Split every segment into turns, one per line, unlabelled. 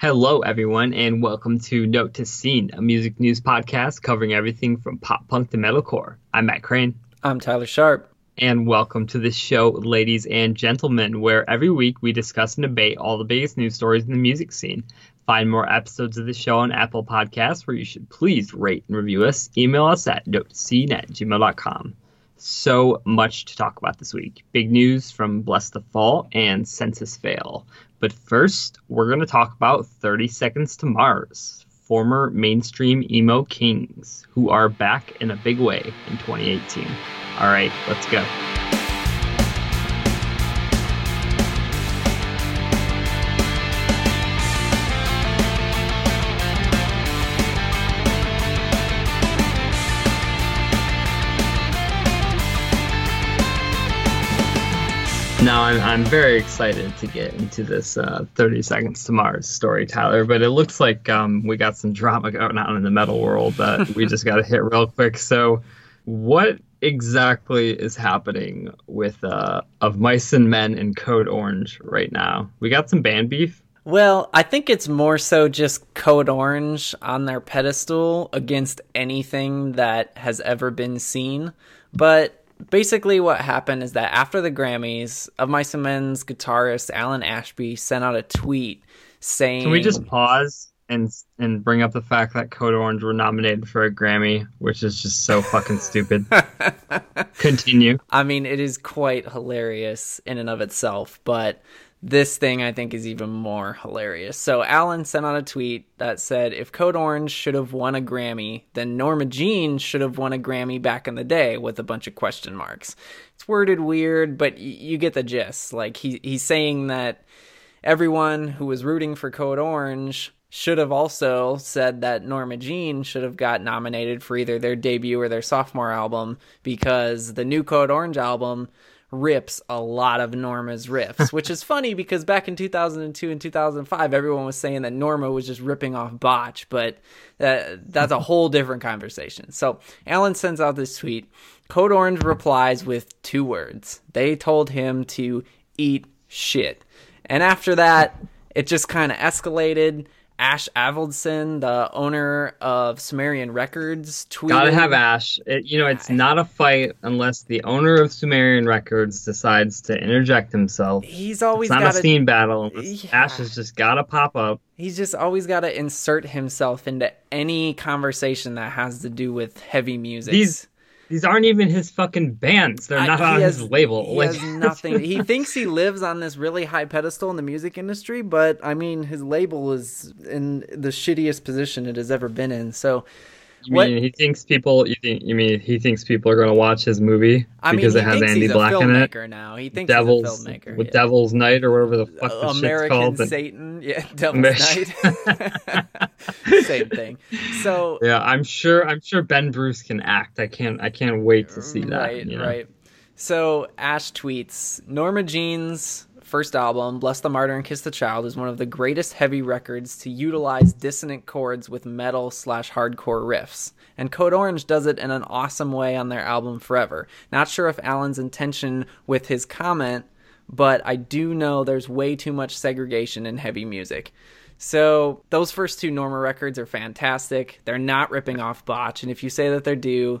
Hello, everyone, and welcome to Note to Scene, a music news podcast covering everything from pop punk to metalcore. I'm Matt Crane.
I'm Tyler Sharp.
And welcome to the show, ladies and gentlemen, where every week we discuss and debate all the biggest news stories in the music scene. Find more episodes of the show on Apple Podcasts, where you should please rate and review us. Email us at notescene at gmail.com. So much to talk about this week. Big news from Blessthefall and Senses Fail. But first, we're going to talk about 30 Seconds to Mars, former mainstream emo kings who are back in a big way in 2018. All right, let's go. Now I'm, I'm very excited to get into this uh, 30 Seconds to Mars story, Tyler. But it looks like um, we got some drama going on in the metal world that we just got to hit real quick. So, what exactly is happening with uh, of Mice and Men and Code Orange right now? We got some band beef.
Well, I think it's more so just Code Orange on their pedestal against anything that has ever been seen. But basically what happened is that after the Grammys, of My Men's guitarist Alan Ashby sent out a tweet saying
Can we just pause and and bring up the fact that Code Orange were nominated for a Grammy, which is just so fucking stupid. Continue.
I mean, it is quite hilarious in and of itself, but this thing I think is even more hilarious. So Alan sent out a tweet that said if Code Orange should have won a Grammy, then Norma Jean should have won a Grammy back in the day with a bunch of question marks. It's worded weird, but y- you get the gist. Like he he's saying that everyone who was rooting for Code Orange should have also said that Norma Jean should have got nominated for either their debut or their sophomore album because the new Code Orange album rips a lot of Norma's riffs, which is funny because back in 2002 and 2005, everyone was saying that Norma was just ripping off Botch, but that's a whole different conversation. So Alan sends out this tweet. Code Orange replies with two words. They told him to eat shit. And after that, it just kind of escalated. Ash Avildsen, the owner of Sumerian Records, tweeted.
Gotta have Ash. It, you know, it's not a fight unless the owner of Sumerian Records decides to interject himself.
He's always
it's not
gotta,
a scene battle.
Yeah.
Ash has just gotta pop up.
He's just always got to insert himself into any conversation that has to do with heavy music.
These these aren't even his fucking bands. They're not
I,
on
has,
his label.
He like, has nothing. he thinks he lives on this really high pedestal in the music industry, but I mean, his label is in the shittiest position it has ever been in. So.
You what? mean he thinks people? You think you mean he thinks people are going to watch his movie
I
because
mean,
it has Andy Black in it?
Now he thinks
Devil's,
he's a filmmaker
with
yeah.
Devil's Night or whatever the fuck
uh,
the
American
shit's called.
Satan, yeah, Devil's Night, same thing. So
yeah, I'm sure I'm sure Ben Bruce can act. I can't I can't wait to see that.
Right,
you know?
right. So Ash tweets Norma Jean's first album, Bless the Martyr and Kiss the Child, is one of the greatest heavy records to utilize dissonant chords with metal slash hardcore riffs. And Code Orange does it in an awesome way on their album Forever. Not sure if Alan's intention with his comment, but I do know there's way too much segregation in heavy music. So those first two Norma records are fantastic. They're not ripping off Botch, and if you say that they're due,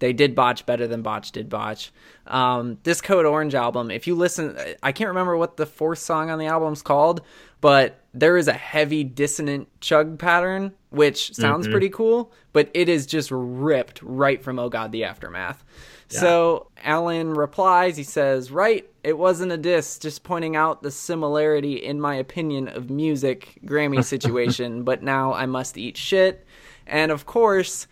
they did botch better than botch did botch um, this code orange album if you listen i can't remember what the fourth song on the album's called but there is a heavy dissonant chug pattern which sounds mm-hmm. pretty cool but it is just ripped right from oh god the aftermath yeah. so alan replies he says right it wasn't a diss just pointing out the similarity in my opinion of music grammy situation but now i must eat shit and of course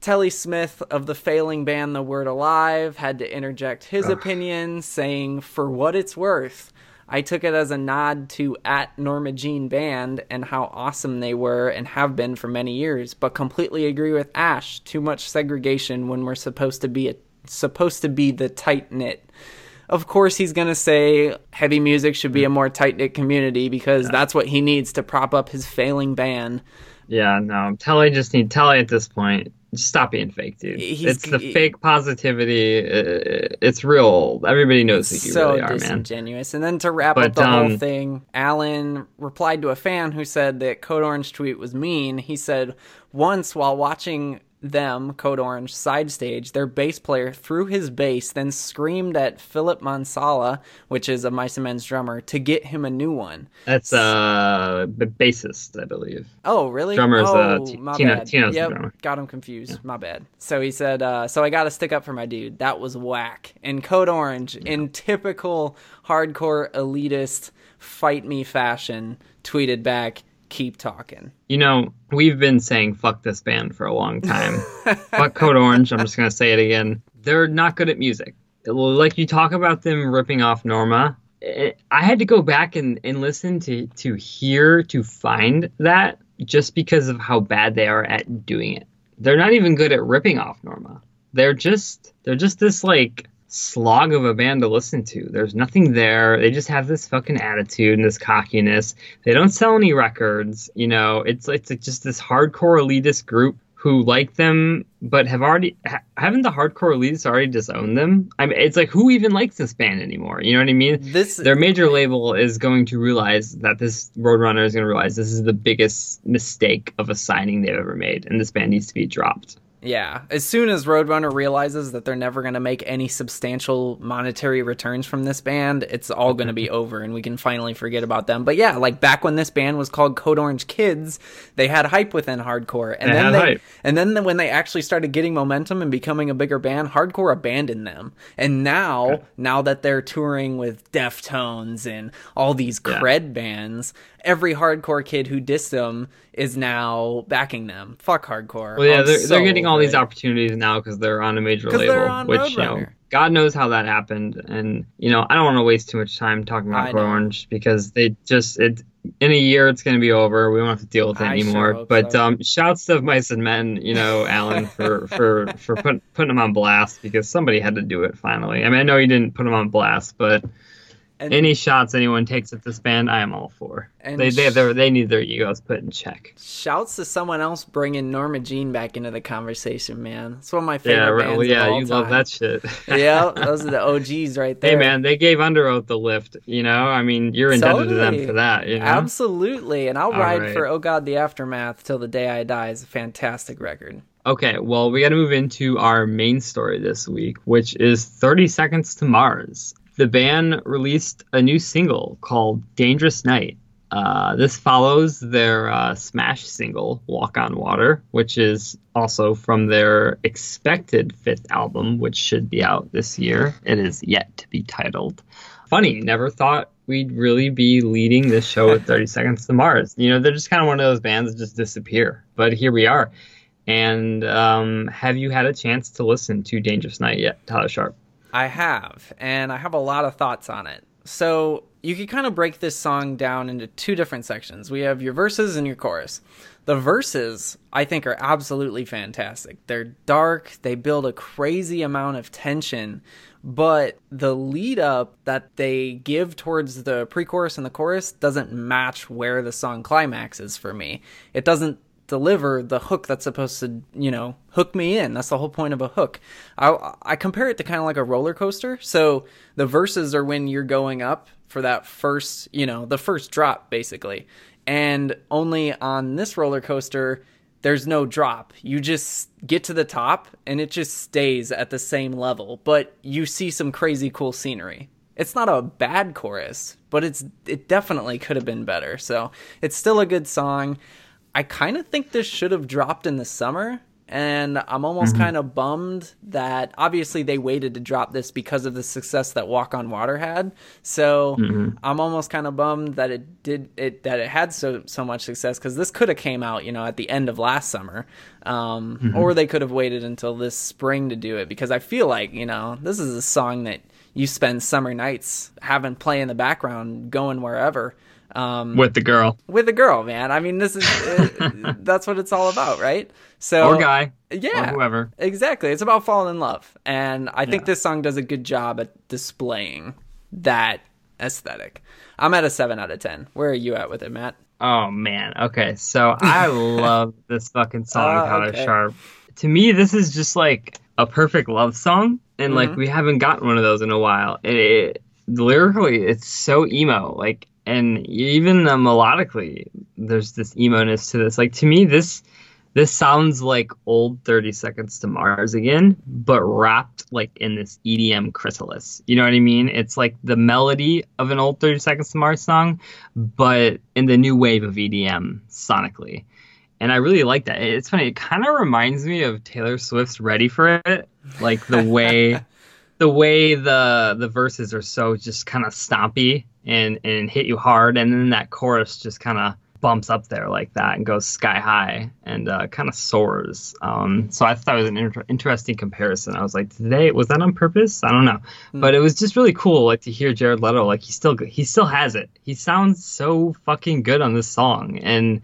Telle Smith of the failing band The Word Alive had to interject his Ugh. opinion, saying, For what it's worth, I took it as a nod to at Norma Jean Band and how awesome they were and have been for many years, but completely agree with Ash. Too much segregation when we're supposed to be a, supposed to be the tight knit. Of course, he's gonna say heavy music should be a more tight knit community because yeah. that's what he needs to prop up his failing band.
Yeah, no, Telle just need Telle at this point stop being fake, dude.
He's-
it's the fake positivity. Uh, It's real. Everybody knows who you
so
really are, man.
disingenuous. And then to wrap
But,
up the whole
um,
thing, Alan replied to a fan who said that Code Orange tweet was mean. He said once while watching them, Code Orange, side stage, their bass player threw his bass, then screamed at Philip Manansala, which is a Mice and Men's drummer, to get him a new one.
That's uh, the bassist, I believe.
Oh, really?
Drummer's, uh,
oh,
T-
my
Tino-
bad.
Tino's
yep,
drummer.
got him confused. My bad. So he said, uh, so I got to stick up for my dude. That was whack. And Code Orange, in typical hardcore elitist fight me fashion, tweeted back, keep talking.
You know, we've been saying fuck this band for a long time. fuck Code Orange. I'm just gonna say it again. They're not good at music. Like you talk about them ripping off Norma. It, I had to go back and, and listen to to hear to find that just because of how bad they are at doing it. They're not even good at ripping off Norma. They're just they're just this like slog of a band to listen to. There's nothing there. They just have this fucking attitude and this cockiness. They don't sell any records. You know, it's it's just this hardcore elitist group who like them but have already ha- haven't the hardcore elitists already disowned them. I mean, it's like who even likes this band anymore? You know what I mean?
This
Their major label is going to realize that this Roadrunner is going to realize this is the biggest mistake of a signing they've ever made, and this band needs to be dropped.
Yeah, as soon as Roadrunner realizes that they're never going to make any substantial monetary returns from this band, it's all going to be over and we can finally forget about them. But yeah, like back when this band was called Code Orange Kids, they had hype within hardcore. And
They
then
had
they
hype.
and then when they actually started getting momentum and becoming a bigger band, hardcore abandoned them. And now, now that they're touring with Deftones and all these
Yeah.
cred bands, every hardcore kid who dissed them is now backing them. Fuck hardcore.
Well, yeah,
I'm
they're,
so
they're getting all these
it.
opportunities now because they're on a major label, which you know, God knows how that happened. And you know, I don't want to waste too much time talking about Code. Orange because they just it in a year it's going to be over. We won't have to deal with it
I
anymore.
hope
but
so.
um, shouts to Mice and Men, you know, Alan for for for put, putting them on blast because somebody had to do it finally. I mean, I know you didn't put them on blast, but.
And-
Any shots anyone takes at this band, I am all for. They they
sh-
they're- need their egos put in check.
Shouts to someone else bringing Norma Jean back into the conversation, man. It's one of my favorite
Yeah,
bands.
well,
of
yeah, you love that shit.
yeah, those are the OGs right there.
Hey man, they gave Underoath the lift. You know, I mean, you're indebted to them for that. You know,
Absolutely, and I'll
All
ride
right.
for Oh God, the Aftermath till the day I die is a fantastic record.
okay. Well, we got to move into our main story this week, which is 30 Seconds to Mars. The band released a new single called "Dangerous Night." Uh, this follows their uh, smash single "Walk on Water," which is also from their expected fifth album, which should be out this year. It is yet to be titled. Funny, never thought we'd really be leading this show with 30 Seconds to Mars. You know, they're just kind of one of those bands that just disappear. But here we are. And um, have you had a chance to listen to Dangerous Night yet, Tyler Sharp?
I have, and I have a lot of thoughts on it. So you could kind of break this song down into two different sections. We have your verses and your chorus. The verses, I think, are absolutely fantastic. They're dark, they build a crazy amount of tension, but the lead up that they give towards the pre chorus and the chorus doesn't match where the song climaxes for me. It doesn't deliver the hook that's supposed to, you know, hook me in. That's the whole point of a hook. I, I compare it to kind of like a roller coaster. So the verses are when you're going up for that first, you know, the first drop basically. And only on this roller coaster, there's no drop. You just get to the top and it just stays at the same level, but you see some crazy cool scenery. It's not a bad chorus, but it's it definitely could have been better. So, it's still a good song. I kind of think this should have dropped in the summer, and I'm almost mm-hmm. kind of bummed that obviously they waited to drop this because of the success that Walk on Water had. So mm-hmm. I'm almost kind of bummed that it did it that it had so so much success because this could have came out you know at the end of last summer, um, mm-hmm. or they could have waited until this spring to do it because I feel like you know this is a song that you spend summer nights having play in the background, going wherever. Um,
With the girl
with the girl, man. I mean, this is uh, that's what it's all about, right? So
or guy
yeah,
or whoever.
exactly. It's about falling in love, and I think this song does a good job at displaying that aesthetic. I'm at a seven out of ten. Where are you at with it, Matt?
Oh man. Okay. So I love this fucking song,
Oh,
Tyler
okay.
Sharp. to me, this is just like a perfect love song, and mm-hmm. like we haven't gotten one of those in a while. It, it, lyrically, it's so emo, like, and even uh, melodically, there's this emo ness to this. Like to me, this this sounds like old 30 Seconds to Mars again, but wrapped like in this EDM chrysalis. You know what I mean? It's like the melody of an old 30 Seconds to Mars song, but in the new wave of EDM sonically. And I really like that. It's funny. It kind of reminds me of Taylor Swift's "Ready for It," like the way, the way the the verses are so just kind of stompy and and hit you hard, and then that chorus just kind of bumps up there like that and goes sky high and uh, kind of soars. Um, so I thought it was an inter- interesting comparison. I was like, today was that on purpose? I don't know, mm. but it was just really cool, like to hear Jared Leto. Like he still he still has it. He sounds so fucking good on this song, and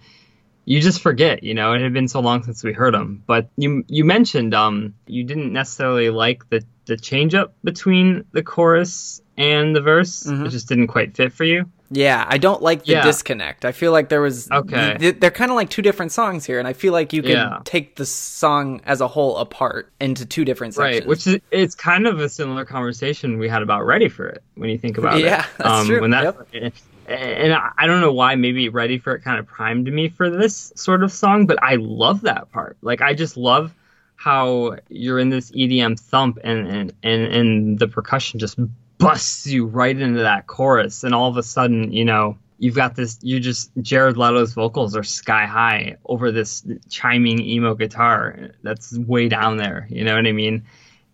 you just forget. You know, it had been so long since we heard him. But you you mentioned um you didn't necessarily like the the change up between the chorus and the verse. Mm-hmm. It just didn't quite fit for you.
Yeah, I don't like the yeah. disconnect. I feel like there was
okay.
They're kind of like two different songs here, and I feel like you can yeah. take the song as a whole apart into two different sections.
Right, which is it's kind of a similar conversation we had about "Ready for It" when you think about
yeah,
it.
Yeah, that's um, true. When that,
yep. and I don't know why maybe "Ready for It" kind of primed me for this sort of song, but I love that part. Like I just love how you're in this EDM thump and and and, and the percussion just busts you right into that chorus, and all of a sudden, you know, you've got this. You just Jared Leto's vocals are sky high over this chiming emo guitar that's way down there. You know what I mean?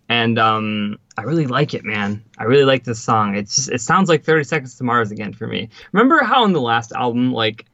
And um, I really like it, man. I really like this song. It's just it sounds like 30 Seconds to Mars again for me. Remember how in the last album, like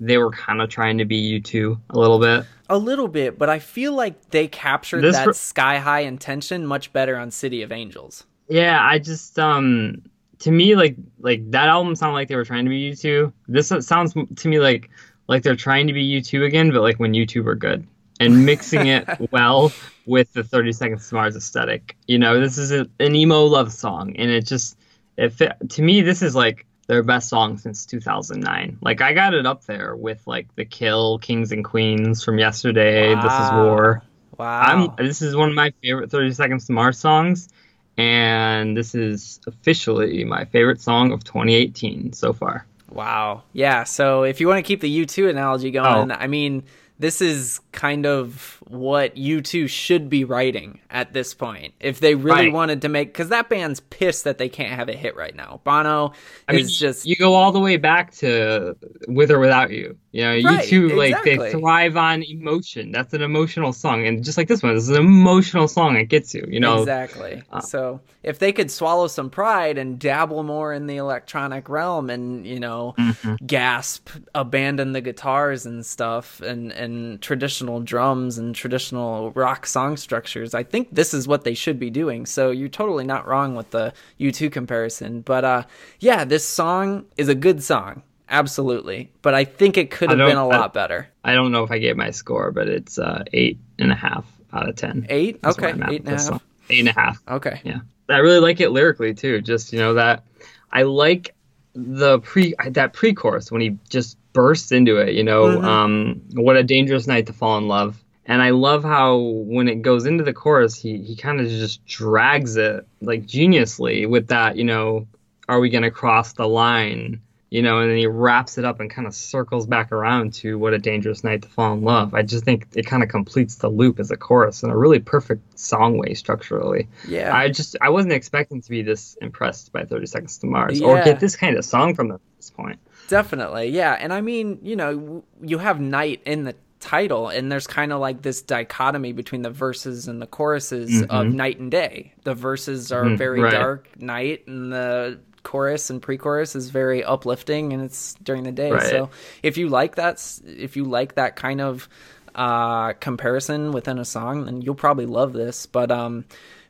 they were kind of trying to be U2 a little bit.
A little bit, but I feel like they captured this that sky high intention much better on City of Angels
yeah, I just um to me like like that album sounded like they were trying to be U2. This sounds to me like like they're trying to be U2 again, but like when U2 were good and mixing it well with the 30 Seconds to Mars aesthetic. You know, this is a, an emo love song, and it just it fit, to me. This is like their best song since 2009. Like I got it up there with like The Kill, Kings and Queens from yesterday. Wow. This is War.
Wow.
I'm, this is one of my favorite 30 Seconds to Mars songs and this is officially my favorite song of 2018 so far.
Wow. Yeah. So if you want to keep the U2 analogy going, oh. I mean, this is kind of what U2 should be writing at this point. If they really right. wanted to make because that band's pissed that they can't have a hit right now. Bono I is mean, just
you go all the way back to with or without you. You know right, U2 like they thrive on emotion. That's an emotional song. And just like this one this is an emotional song. It gets you you know?
Exactly. Uh, so if they could swallow some pride and dabble more in the electronic realm and you know mm-hmm. gasp abandon the guitars and stuff and and traditional drums and traditional rock song structures. I think this is what they should be doing. So you're totally not wrong with the U2 comparison. But uh, yeah, this song is a good song. Absolutely. But I think it could have been a lot better.
I don't know if I gave my score, but it's uh, eight and a half out of 10.
Eight? okay. Eight and a half. Song.
Eight and a half.
Okay.
Yeah. I really like it lyrically too. Just, you know, that I like the pre that pre-chorus when he just bursts into it you know mm-hmm. um, what a dangerous night to fall in love and I love how when it goes into the chorus, he he kind of just drags it like geniusly with that, you know, are we gonna cross the line? You know, and then he wraps it up and kind of circles back around to what a dangerous night to fall in love. I just think it kind of completes the loop as a chorus in a really perfect song way structurally.
Yeah.
I just I wasn't expecting to be this impressed by 30 Seconds to Mars yeah. or get this kind of song from them at this point.
Definitely, yeah. And I mean, you know, you have night in the title and there's kind of like this dichotomy between the verses and the choruses mm-hmm. of night and day the verses are mm, very right. dark night and the chorus and pre-chorus is very uplifting and it's during the day right. so if you like that if you like that kind of uh, comparison within a song then you'll probably love this but um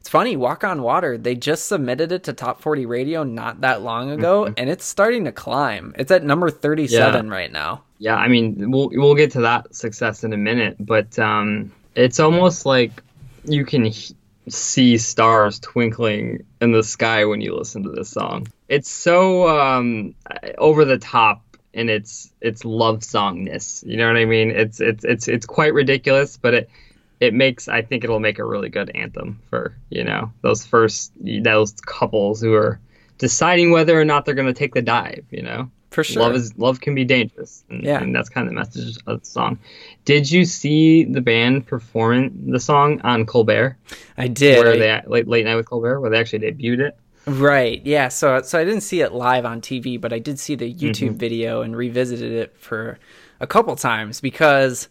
it's funny, Walk on Water, they just submitted it to Top 40 Radio not that long ago, mm-hmm. and it's starting to climb. It's at number 37 yeah. right now.
Yeah, I mean, we'll we'll get to that success in a minute, but um, it's almost like you can see stars twinkling in the sky when you listen to this song. It's so um, over the top in its its love songness. You know what I mean? It's it's it's it's quite ridiculous, but it it makes I think it'll make a really good anthem for you know those first those couples who are deciding whether or not they're going to take the dive. You know,
for sure.
Love is love can be dangerous. And,
Yeah.
and that's kind of the message of the song. Did you see the band perform the song on Colbert?
I did.
Where they late late night with Colbert, where they actually debuted it?
Right. Yeah. So so I didn't see it live on TV, but I did see the YouTube
Mm-hmm.
video and revisited it for a couple times because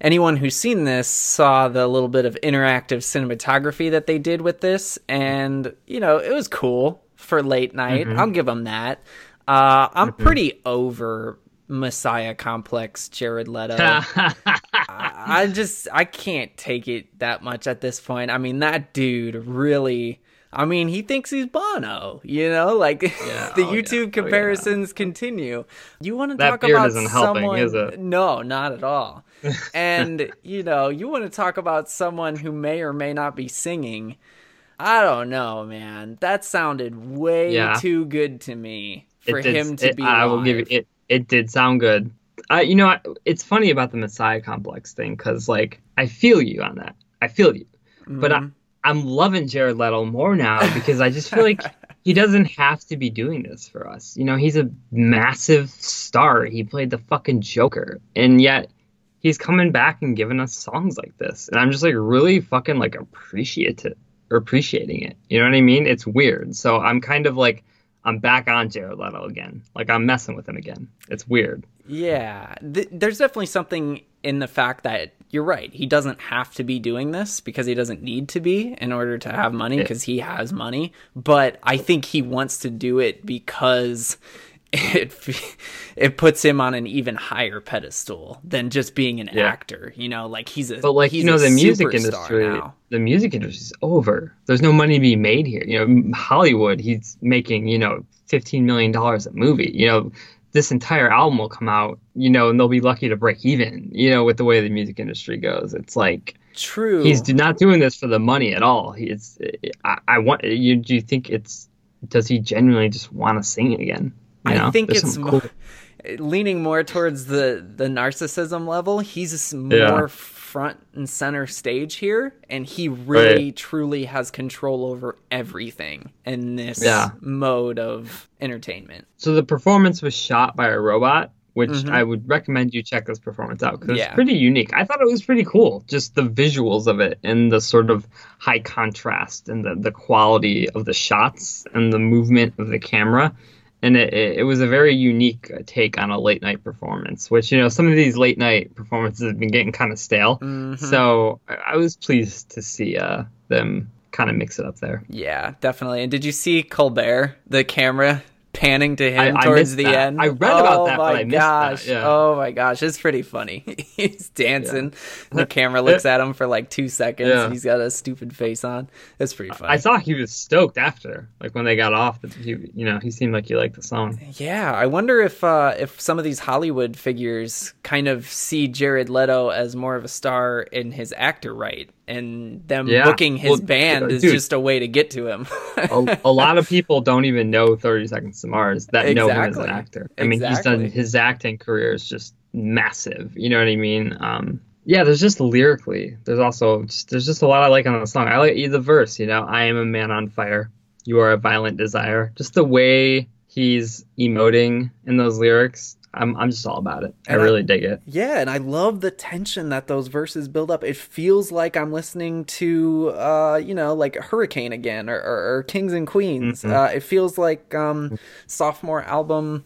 anyone who's seen this saw the little bit of interactive cinematography that they did with this and you know, it was cool for late night.
Mm-hmm.
I'll give them that. Uh I'm pretty over Messiah complex Jared Leto. I just I can't take it that much at this point. I mean, that dude really. I mean, he thinks he's Bono. You know, like the
oh, yeah.
YouTube
Oh, yeah.
comparisons continue. You want to
That
talk
beard
about
isn't helping,
someone?
is it?
No, not at all. And you know, you want to talk about someone who may or may not be singing. I don't know, man. That sounded way
Yeah.
too good to me for
did-
him to
it-
be.
I will give you it. It did sound good. I, you know, it's funny about the Messiah complex thing because, like, I feel you on that. I feel you, but
Mm-hmm.
I, I'm loving Jared Leto more now because I just feel like he doesn't have to be doing this for us. You know, he's a massive star. He played the fucking Joker, and yet he's coming back and giving us songs like this, and I'm just like really fucking like appreciative or appreciating it. You know what I mean? It's weird. So I'm kind of like I'm back on Jared Leto again. Like I'm messing with him again. It's weird.
Yeah, th- there's definitely something in the fact that you're right. He doesn't have to be doing this because he doesn't need to be in order to have money because he has money. But I think he wants to do it because it it puts him on an even higher pedestal than just being an
Yeah.
actor. You know, like he's a
But like
he's
you know, the music industry,
now.
the music industry's over. There's no money to be made here. You know, Hollywood, he's making you know 15 million dollars a movie. You know, this entire album will come out. You know, and they'll be lucky to break even. You know, with the way the music industry goes, it's like
True.
he's not doing this for the money at all. It's I, I want you. Do you think it's does he genuinely just want to sing it again? You know?
I think it's
cool-
leaning more towards the the narcissism level. He's
Yeah.
more front and center stage here, and he really
Right.
truly has control over everything in this
Yeah.
mode of entertainment.
So the performance was shot by a robot, which
Mhm.
I would recommend you check this performance out because
Yeah.
it's pretty unique. I thought it was pretty cool, just the visuals of it and the sort of high contrast and the, the quality of the shots and the movement of the camera. And it, it, was a very unique uh, take on a late night performance, which, you know, some of these late night performances have been getting kind of stale.
Mhm.
So I I was pleased to see uh, them kind of mix it up there.
Yeah, definitely. And did you see Colbert, the camera panning to him
I- I
towards
missed
the
that.
end?
I read about
oh
that, but
my
I missed that,
gosh.
yeah.
Oh my gosh, it's pretty funny. he's dancing. The camera looks at him for like two seconds.
Yeah.
He's got a stupid face on. It's pretty funny.
I saw he was stoked after, like when they got off. That he, you know, he seemed like he liked the song.
Yeah, I wonder if uh, if some of these Hollywood figures kind of see Jared Leto as more of a star in his actor right, and them
Yeah.
booking his
Well,
band is just a way to get to him.
A, a lot of people don't even know Thirty Seconds to Mars that know him as an actor. I mean, he's done his acting career is just massive. You know what I mean? Um, yeah, there's just lyrically. There's also just, there's just a lot I like on the song. I like the verse. You know, I am a man on fire. You are a violent desire. Just the way he's emoting in those lyrics. I'm I'm just all about it. I
And I-
really dig it.
yeah, and I love the tension that those verses build up. It feels like I'm listening to, uh, you know, like Hurricane again or, or, or Kings and Queens.
Mhm.
Uh, it feels like um, sophomore album.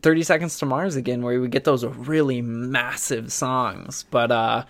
30 Seconds to Mars again, where we get those really massive songs, but uh,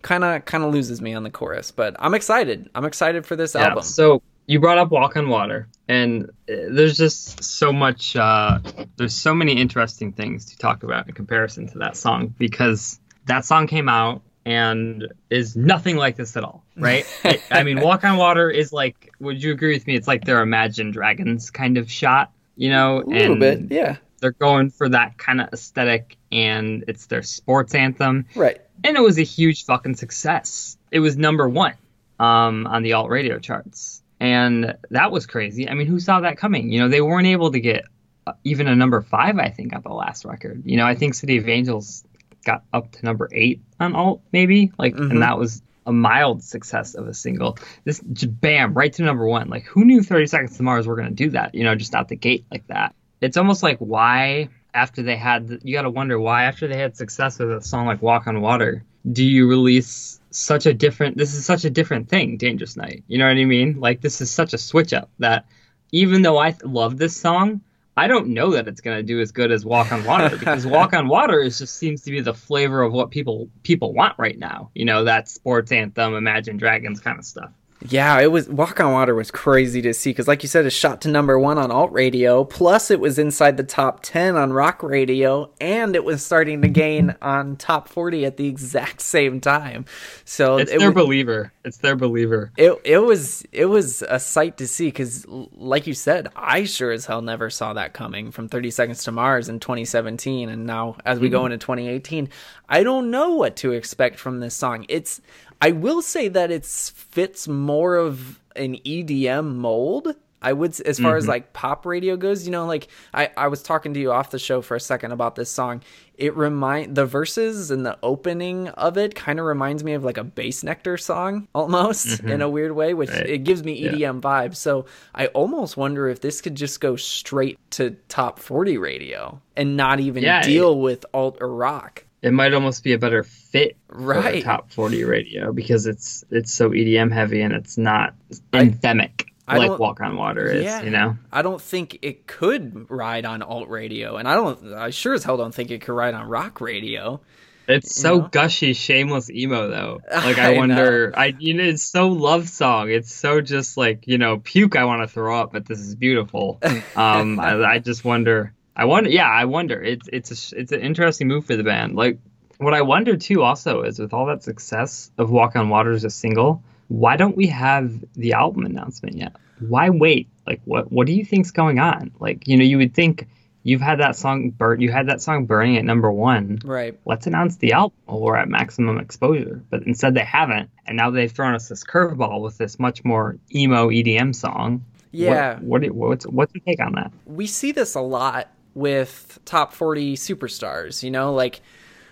kind of kind of loses me on the chorus. But I'm excited. I'm excited for this album.
So you brought up Walk on Water, and uh, there's just so much. Uh, there's so many interesting things to talk about in comparison to that song because that song came out and is nothing like this at all, right? It- I mean, Walk on Water is like. Would you agree with me? It's like their Imagine Dragons kind of shot, you know,
A little bit, yeah.
they're going for that kind of aesthetic, and it's their sports anthem
Right.
and it was a huge fucking success. It was number one um, on the alt radio charts, and that was crazy. I mean, who saw that coming? You know, they weren't able to get uh, even a number five. I think on the last record. You know, I think City of Angels got up to number eight on alt, maybe like,
Mhm.
and that was a mild success of a single. This just bam, right to number one. Like who knew 30 Seconds to Mars were going to do that? You know, just out the gate like that. It's almost like why after they had you got to wonder why after they had success with a song like Walk on Water, do you release such a different this is such a different thing, Dangerous Night. You know what I mean? Like this is such a switch up that even though I love this song, I don't know that it's going to do as good as Walk on Water because Walk on Water is just seems to be the flavor of what people people want right now. You know, that sports anthem, Imagine Dragons kind of stuff.
Yeah, it was Walk on Water was crazy to see because, like you said, it shot to number one on alt radio. Plus, it was inside the top ten on rock radio, and it was starting to gain on top forty at the exact same time. So
it's
it
their
was,
believer. It's their believer.
It it was it was a sight to see because, like you said, I sure as hell never saw that coming from Thirty Seconds to Mars in 2017, and now as we mm-hmm. go into 2018, I don't know what to expect from this song. It's I will say that it fits more of an EDM mold. I would, as far mm-hmm. as like pop radio goes, you know, like I, I was talking to you off the show for a second about this song. It remind the verses and the opening of it kind of reminds me of like a Bassnectar song almost mm-hmm. in a weird way, which right. it gives me EDM yeah. vibes. So I almost wonder if this could just go straight to top 40 radio and not even yeah, deal it, with alt or rock
it might almost be a better fit
right.
for top 40 radio because it's it's so EDM heavy and it's not anthemic I, like Walk on Water is, yeah, you know.
I don't think it could ride on alt radio and I don't I sure as hell don't think it could ride on rock radio.
It's so know? gushy, shameless emo though. Like I, I wonder, know. I you know, it's so love song. It's so just like you know, puke. I want to throw up, but this is beautiful. Um, I, I just wonder I wonder. Yeah, I wonder. It's it's a, it's an interesting move for the band. Like what I wonder too, also is with all that success of Walk on Water as a single, why don't we have the album announcement yet? Why wait? Like what what do you think's going on? Like you know, you would think you've had that song burn you had that song burning at number one
right
let's announce the album while we're at maximum exposure but instead they haven't and now they've thrown us this curveball with this much more emo edm song
yeah
what, what what's what's your take on that
we see this a lot with top 40 superstars, you know, like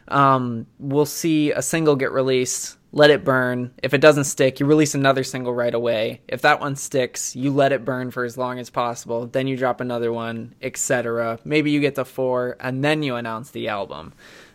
um, we'll see a single get released, let it burn. If it doesn't stick, you release another single right away. If that one sticks, you let it burn for as long as possible. Then you drop another one, etc. Maybe you get to four, and then you announce the album.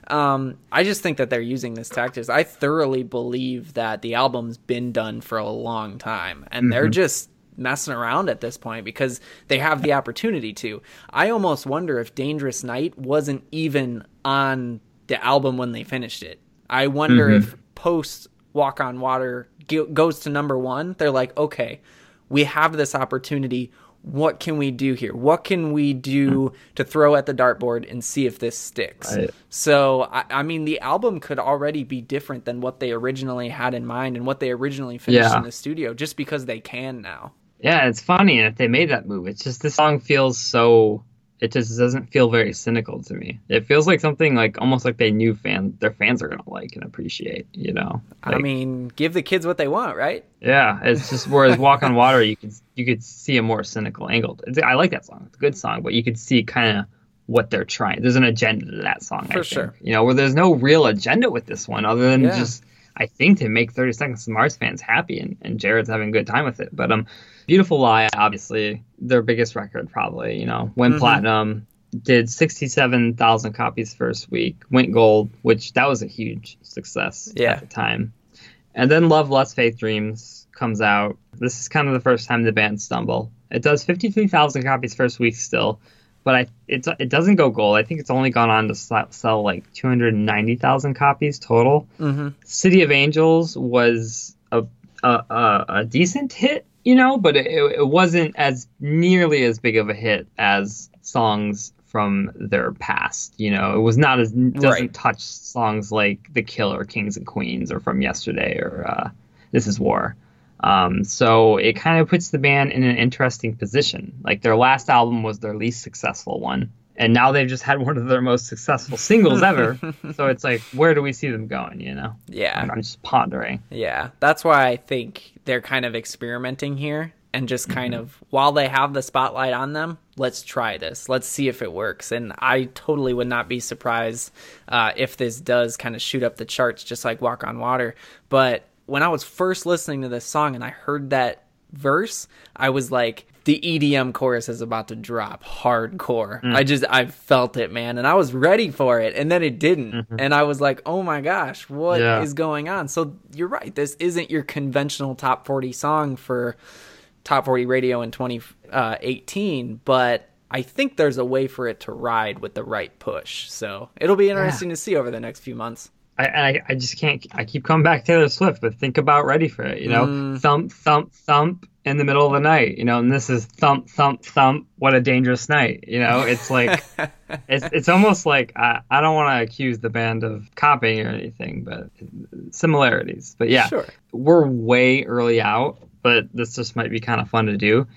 Um, I just think that they're using this tactic. I thoroughly believe that the album's been done for a long time, and mm-hmm. they're just messing around at this point because they have the opportunity to. I almost wonder if Dangerous Night wasn't even on the album when they finished it. I wonder mm-hmm. if post Walk on Water goes to number one, they're like, okay, we have this opportunity. What can we do here? What can we do to throw at the dartboard and see if this sticks? Right. So, I, I, mean, the album could already be different than what they originally had in mind and what they originally finished yeah. in the studio just because they can now.
Yeah, it's funny, and if they made that move, it's just the song feels so. It just doesn't feel very cynical to me. It feels like something like almost like they knew fan their fans are gonna like and appreciate. You know, like,
I mean, give the kids what they want, right?
Yeah, it's just whereas Walk on Water, you could you could see a more cynical angle. It's, I like that song; it's a good song, but you could see kind of what they're trying. There's an agenda to that song,
for sure.
You know, where there's no real agenda with this one other than yeah. just I think to make 30 Seconds to Mars fans happy, and, and Jared's having a good time with it. But um, Beautiful Lie, obviously their biggest record, probably. You know, went mm-hmm. platinum, did 67,000 copies first week, went gold, which that was a huge success
yeah.
at the time. And then Love, Lust, Faith, Dreams comes out. This is kind of the first time the band stumble. It does 53,000 copies first week still, but I it, it doesn't go gold. I think it's only gone on to sell like 290,000 copies total.
Mm-hmm.
City of Angels was a, a, a, a decent hit, you know, but it, it wasn't as nearly as big of a hit as songs from their past. You know, it was not as doesn't right. touch songs like The Killer, Kings and Queens, or From Yesterday, or uh, This Is War. Um, so it kind of puts the band in an interesting position. Like their last album was their least successful one, and now they've just had one of their most successful singles ever. so it's like, where do we see them going? You know?
Yeah.
I'm, just pondering.
Yeah, that's why I think they're kind of experimenting here and just kind mm-hmm. of while they have the spotlight on them let's try this let's see if it works and i totally would not be surprised uh, if this does kind of shoot up the charts just like walk on water but when I was first listening to this song and I heard that verse, I was like, the EDM chorus is about to drop hardcore. Mm. I just I felt it, man, and I was ready for it, and then it didn't, mm-hmm. and I was like, oh my gosh, what yeah. is going on? So you're right, this isn't your conventional top 40 song for top 40 radio in 2018, uh, but I think there's a way for it to ride with the right push. So it'll be interesting yeah. to see over the next few months.
I, I, I just can't. I keep coming back Taylor Swift, but think about ready for it. You know, mm. thump, thump, thump in the middle of the night. You know, and this is thump, thump, thump. What a dangerous night. You know, it's like, it's it's almost like I, I don't want to accuse the band of copying or anything, but similarities. But yeah, sure. we're way early out. But this just might be kind of fun to do.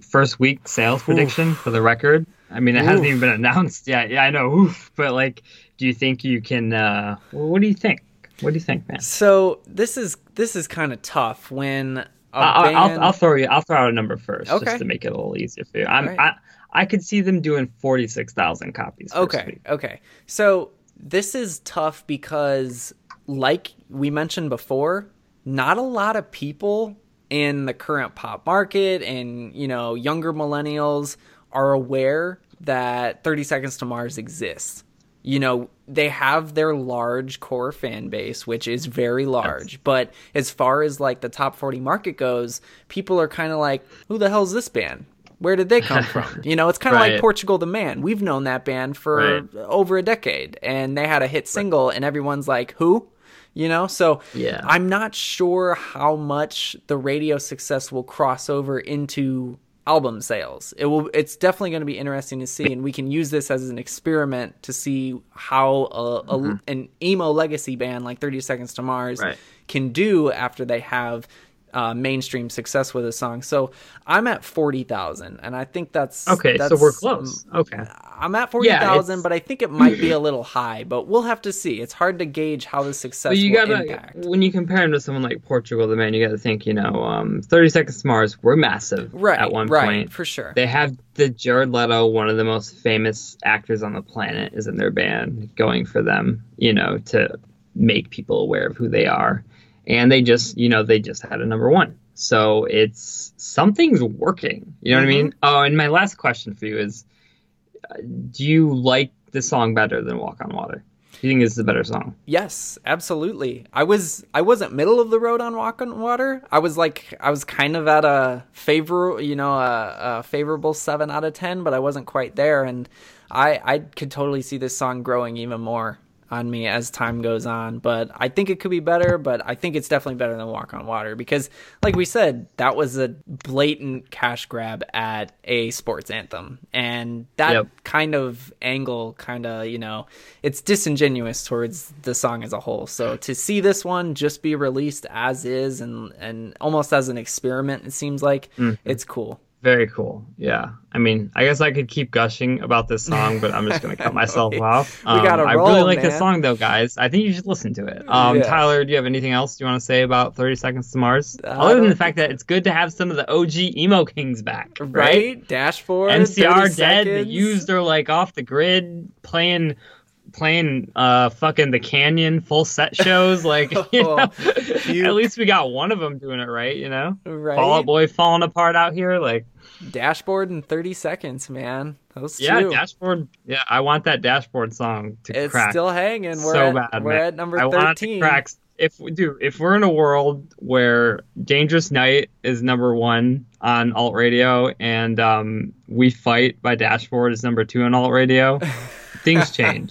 First week sales prediction for the record. I mean, it Oof. hasn't even been announced yet. Yeah, I know. Oof. But like, do you think you can? Uh, what do you think? What do you think, man?
So this is this is kind of tough when.
I'll, band... I'll, I'll, throw you. I'll throw out a number first, okay. just to make it a little easier for you. I'm, right. I I could see them doing forty six thousand copies.
Okay. Okay. So this is tough because, like we mentioned before, not a lot of people in the current pop market and you know younger millennials are aware that 30 Seconds to Mars exists you know, they have their large core fan base, which is very large. Yes. But as far as like the top 40 market goes, people are kind of like, who the hell is this band? Where did they come from? You know, it's kind of right. like Portugal the Man. We've known that band for right. over a decade, and they had a hit single, right. and everyone's like, who? You know, so yeah. I'm not sure how much the radio success will cross over into album sales. It will. It's definitely going to be interesting to see, and we can use this as an experiment to see how a, a, mm-hmm. an emo legacy band like Thirty Seconds to Mars right. can do after they have uh, mainstream success with a song. So I'm at forty thousand, and I think that's
okay.
That's,
so we're close. Okay,
I'm at forty thousand, yeah, but I think it might be a little high. But we'll have to see. It's hard to gauge how the success you will gotta, impact.
When you compare him to someone like Portugal, the man, you got to think. You know, um, Thirty Seconds to Mars were massive right, at one
right,
point
for sure.
They have the Jared Leto, one of the most famous actors on the planet, is in their band, going for them. You know, to make people aware of who they are and they just you know they just had a number one. So it's something's working. You know mm-hmm. what i mean? Mm-hmm. oh and my last question for you is uh, do you like the song better than walk on water? Do you think this is a better song?
Yes absolutely. I was i wasn't middle of the road on walk on water. I was like i was kind of at a favor you know a, a favorable seven out of ten but i wasn't quite there. And i i could totally see this song growing even more on me as time goes on. But I think it could be better, but I think it's definitely better than Walk on Water because, like we said, that was a blatant cash grab at a sports anthem. And that yep. kind of angle, kind of, you know, it's disingenuous towards the song as a whole. So to see this one just be released as is and, and almost as an experiment, it seems like mm-hmm. it's cool.
Very cool. Yeah. I mean, I guess I could keep gushing about this song, but I'm just going to cut myself off. Um, we got I really like man. this song, though, guys. I think you should listen to it. Um, yeah. Tyler, do you have anything else you want to say about 30 Seconds to Mars? Uh, Other than the fact that it's good to have some of the OG emo kings back, right? right?
Dashboard.
MCR dead. The used are like off the grid playing playing uh fucking the canyon full set shows like you know, you... at least we got one of them doing it right you know? Right? Fall Out Boy falling apart out here like
dashboard in 30 seconds man. Those
yeah two. dashboard yeah i want that dashboard song to
it's
crack
still hanging. We're so at, bad we're man. at number I 13
want if we do if we're in a world where dangerous night is number one on alt radio and um, we fight by dashboard is number two on alt radio things change.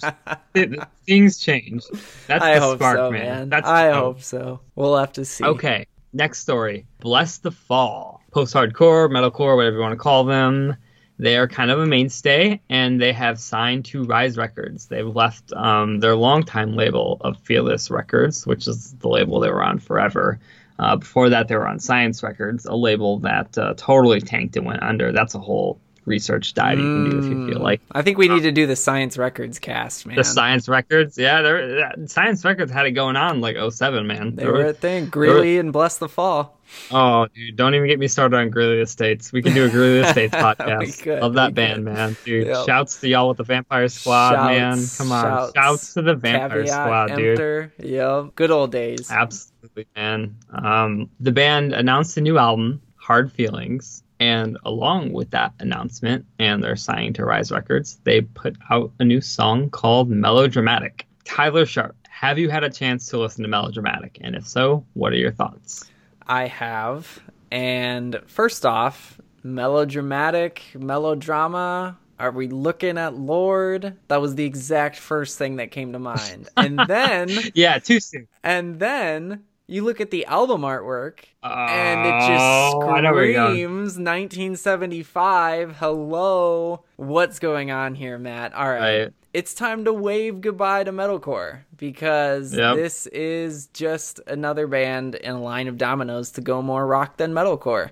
things change. That's I the spark, so, man. man. That's
I hope so. We'll have to see.
Okay, next story. Blessthefall. Post-hardcore, metalcore, whatever you want to call them. They are kind of a mainstay, and they have signed to Rise Records. They've left um, their longtime label of Fearless Records, which is the label they were on forever. Uh, before that, they were on Science Records, a label that uh, totally tanked and went under. That's a whole research dive you can do if you feel like.
I think we need to do the Science Records cast, man.
The Science Records, yeah, they're, Science Records had it going on like 07, man.
They were a thing. Greeley and Blessthefall.
Oh, dude, don't even get me started on Greeley Estates. We can do a Greeley Estates podcast.
could,
Love that band,
could.
man. Dude,
Yep.
shouts to y'all with the Vampire Squad, man. Come on.
shouts.
Shouts, to the Vampire
Caveat
Squad, dude.
Yep. Good old days.
Absolutely, man. Um, the band announced a new album, Hard Feelings, and along with that announcement and their signing to Rise Records, they put out a new song called Melodramatic. Tyler Sharp, have you had a chance to listen to Melodramatic? And if so, what are your thoughts?
I have. And first off, melodramatic, melodrama. Are we looking at Lorde? That was the exact first thing that came to mind. And then,
Yeah, too soon.
and then you look at the album artwork and it just
Oh, I know where you're going.
screams 1975. Hello. What's going on here, Matt? All right.
Right.
It's time to wave goodbye to metalcore because
Yep.
this is just another band in a line of dominoes to go more rock than metalcore.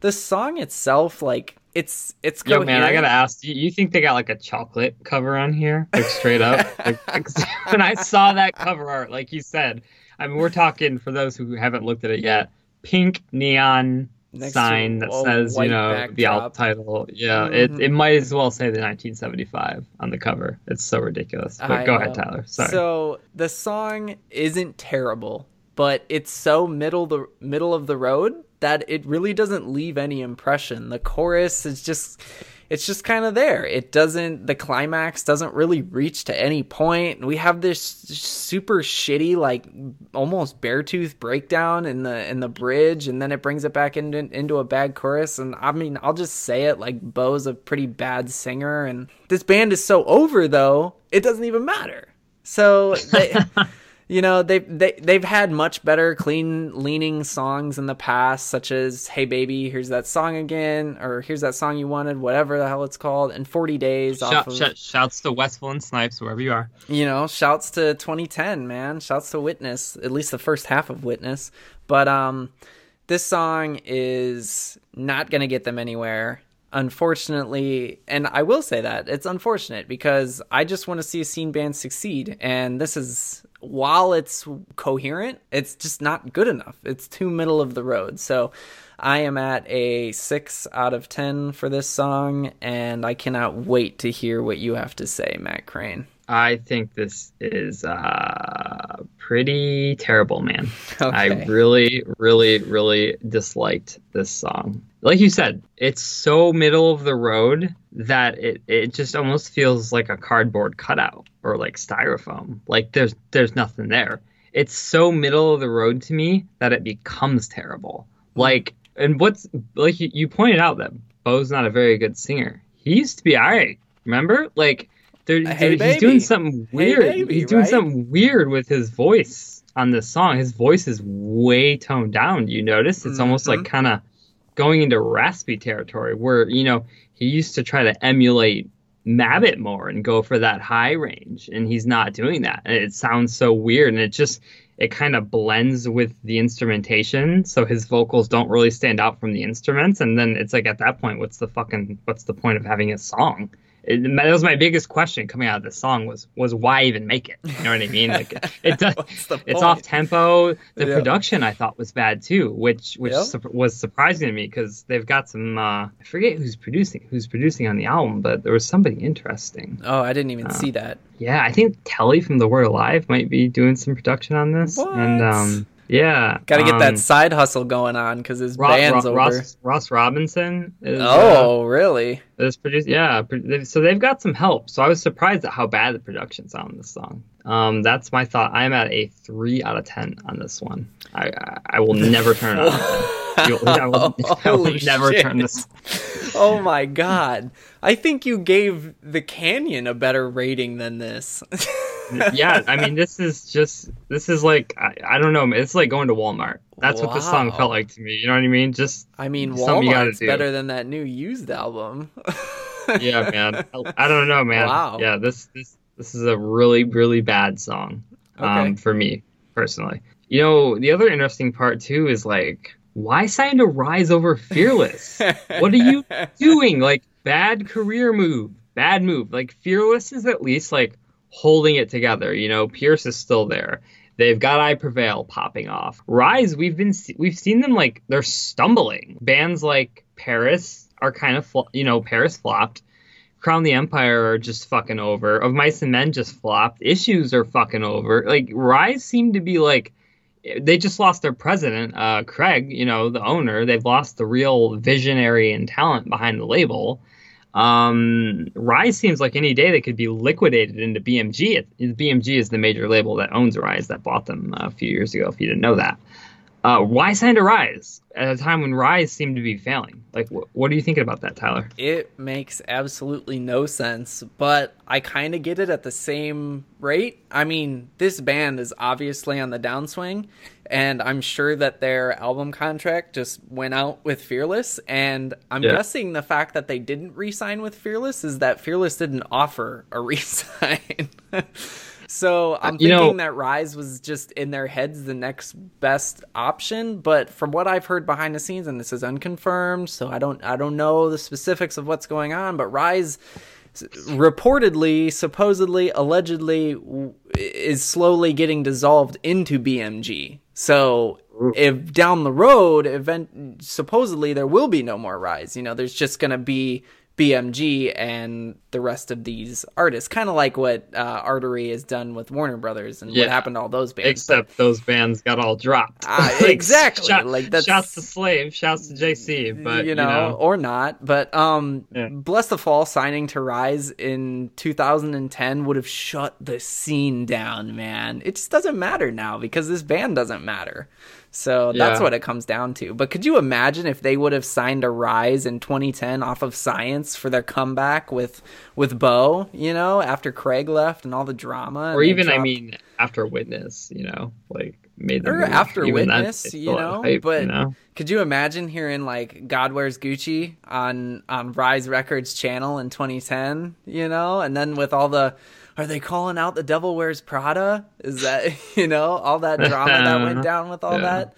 The song itself, like it's it's
Yo,
coherent.
man, I gotta ask. You, you think they got like a chocolate cover on here, like straight up? like, when I saw that cover art, like you said, I mean, we're talking for those who haven't looked at it yet. Pink neon
Next
sign that says, you know, the
backdrop.
album title. Yeah,
Mhm.
it it might as well say the 1975 on the cover. It's so ridiculous. But
I
go
know.
ahead, Tyler. Sorry.
So the song isn't terrible, but it's so middle the middle of the road that it really doesn't leave any impression. The chorus is just it's just kind of there. It doesn't the climax doesn't really reach to any point. We have this super shitty like almost Beartooth breakdown in the in the bridge and then it brings it back into into a bad chorus and I mean I'll just say it like Beau's a pretty bad singer and this band is so over though, it doesn't even matter. So they, you know, they they they've had much better clean leaning songs in the past, such as "Hey Baby, here's that song again," or "Here's that song you wanted," whatever the hell it's called, and "40 Days" off of
shout, shouts to Westfall and Snipes, wherever you are.
you know, shouts to 2010, man. Shouts to Witness, at least the first half of Witness. But um this song is not going to get them anywhere. Unfortunately, and I will say that it's unfortunate because I just want to see a scene band succeed and this is while it's coherent, it's just not good enough. It's too middle of the road. So I am at a 6 out of 10 for this song and I cannot wait to hear what you have to say, Matt Crane.
I think this is uh, pretty terrible, man. I really, really, really disliked this song. Like you said, it's so middle of the road that it, it just almost feels like a cardboard cutout or like styrofoam. Like there's there's nothing there. It's so middle of the road to me that it becomes terrible. Like and what's like you, you pointed out that Beau's not a very good singer. He used to be alright. Remember? Like there,
Hey,
there- he's doing something
Hey,
weird.
baby,
he's doing
right?
something weird with his voice on this song. His voice is way toned down. You notice? It's almost
Mm-hmm.
like kind of going into raspy territory where, you know, he used to try to emulate Mabbitt more and go for that high range, and he's not doing that. And it sounds so weird, and it just it kind of blends with the instrumentation, so his vocals don't really stand out from the instruments. And then it's like at that point, what's the fucking what's the point of having a song? It, that was my biggest question coming out of this song was was why even make it? You know what I mean? Like it does. It's off tempo. The
Yeah.
production I thought was bad too, which which
Yep.
su- was surprising to me because they've got some. Uh, I forget who's producing who's producing on the album, but there was somebody interesting.
Oh, I didn't even see that.
Yeah, I think Telle from The Word Alive might be doing some production on this. And
What?
um, yeah,
Got to get
um,
that side hustle going on because his band's over.
Ross Ross Robinson is, uh,
oh, really?
is produced. Yeah, so they've got some help. So I was surprised at how bad the production sound on this song. Um, that's my thought. I'm at a three out of ten on this one. I I, I will never turn it on. I will, I will never
shit.
turn this.
Oh my god! I think you gave the Canyon a better rating than this.
Yeah, I mean, this is just this is like I, I don't know. It's like going to Walmart. That's what this song felt like to me. You know what I mean? Just
I mean,
Something
Walmart's better than that new used album.
yeah, man. I don't know, man.
Wow.
Yeah, this this this is a really really bad song um,
Okay.
for me personally. You know, the other interesting part too is like, why sign to Rise over Fearless? what are you doing? Like, bad career move. Bad move. Like Fearless is at least like holding it together. You know, Pierce is still there. They've got I Prevail popping off. Rise, we've been we've seen them like they're stumbling. Bands like Paris are kind of you know Paris flopped. Crown the Empire are just fucking over. Of Mice and Men just flopped. Issues are fucking over. Like Rise seemed to be like they just lost their president, uh, Craig. You know the owner. They've lost the real visionary and talent behind the label. Um, Rise seems like any day they could be liquidated into BMG. BMG is the major label that owns Rise that bought them a few years ago. If you didn't know that, uh, why sign to Rise at a time when Rise seemed to be failing? Like, wh- what are you thinking about that, Tyler?
It makes absolutely no sense, but I kind of get it at the same rate. I mean, this band is obviously on the downswing, and I'm sure that their album contract just went out with Fearless. And I'm yeah. guessing the fact that they didn't re-sign with Fearless is that Fearless didn't offer a re-sign. so I'm thinking know, that Rise was just in their heads the next best option. But from what I've heard behind the scenes, and this is unconfirmed, so I don't I don't know the specifics of what's going on, but Rise reportedly, supposedly, allegedly is slowly getting dissolved into BMG. So if down the road, event supposedly there will be no more rise. You know, there's just gonna be BMG and the rest of these artists, kind of like what uh, Artery has done with Warner Brothers and yeah. what happened to all those bands.
Except those bands got all dropped.
Uh, like, exactly.
Shot,
like
that's shouts to Slave, shouts to JC, but
you know,
you know.
or not. But um, yeah. Blessthefall signing to Rise in 2010 would have shut the scene down, man. It just doesn't matter now because this band doesn't matter. So that's yeah. what it comes down to. But could you imagine if they would have signed a Rise in 2010 off of Science for their comeback with with Beau, you know, after Craig left and all the drama,
or even dropped... I mean after Witness, you know, like made
them or after Witness, you know. Hype, but you know? could you imagine hearing like God Wears Gucci on on Rise Records channel in 2010, you know, and then with all the are they calling out the Devil Wears Prada? Is that you know all that drama that went down with all yeah. that?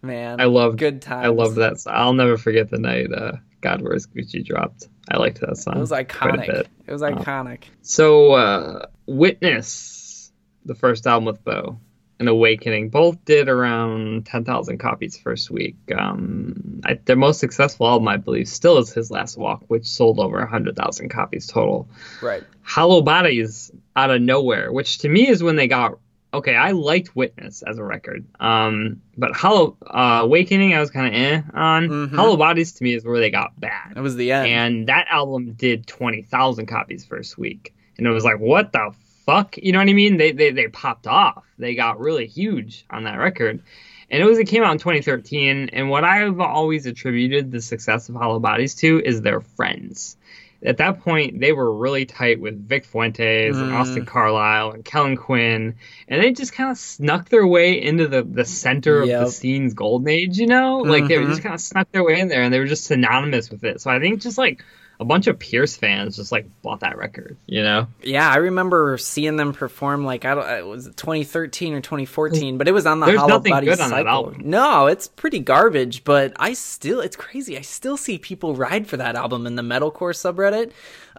Man,
I love
good times.
I love that. I'll never forget the night uh, God Wears Gucci dropped. I liked that song.
It was iconic. It was iconic.
so, uh, Witness, the first album with Beau, and Awakening both did around 10,000 copies first week. Um, I, their most successful album, I believe, still is His Last Walk, which sold over 100,000 copies total.
Right.
Hollow Bodies out of nowhere, which to me is when they got okay. I liked Witness as a record, um, but Hollow uh, Awakening I was kind of eh on. Mm-hmm. Hollow Bodies to me is where they got bad.
That was the end,
and that album did 20,000 copies first week, and it was like, what the fuck? You know what I mean? They, they, they popped off. They got really huge on that record. And it was it came out in 2013. And what I've always attributed the success of Hollow Bodies to is their friends. At that point, they were really tight with Vic Fuentes mm. and Austin Carlisle and Kellin Quinn, and they just kind of snuck their way into the, the center yep. of the scene's golden age, you know? Like mm-hmm. they just kind of snuck their way in there and they were just synonymous with it. So I think just like a bunch of Pierce fans just like bought that record, you know?
Yeah, I remember seeing them perform like I don't it was 2013 or 2014, but it was on the There's Hollow Body good on cycle. No, it's pretty garbage, but I still it's crazy. I still see people ride for that album in the metalcore subreddit.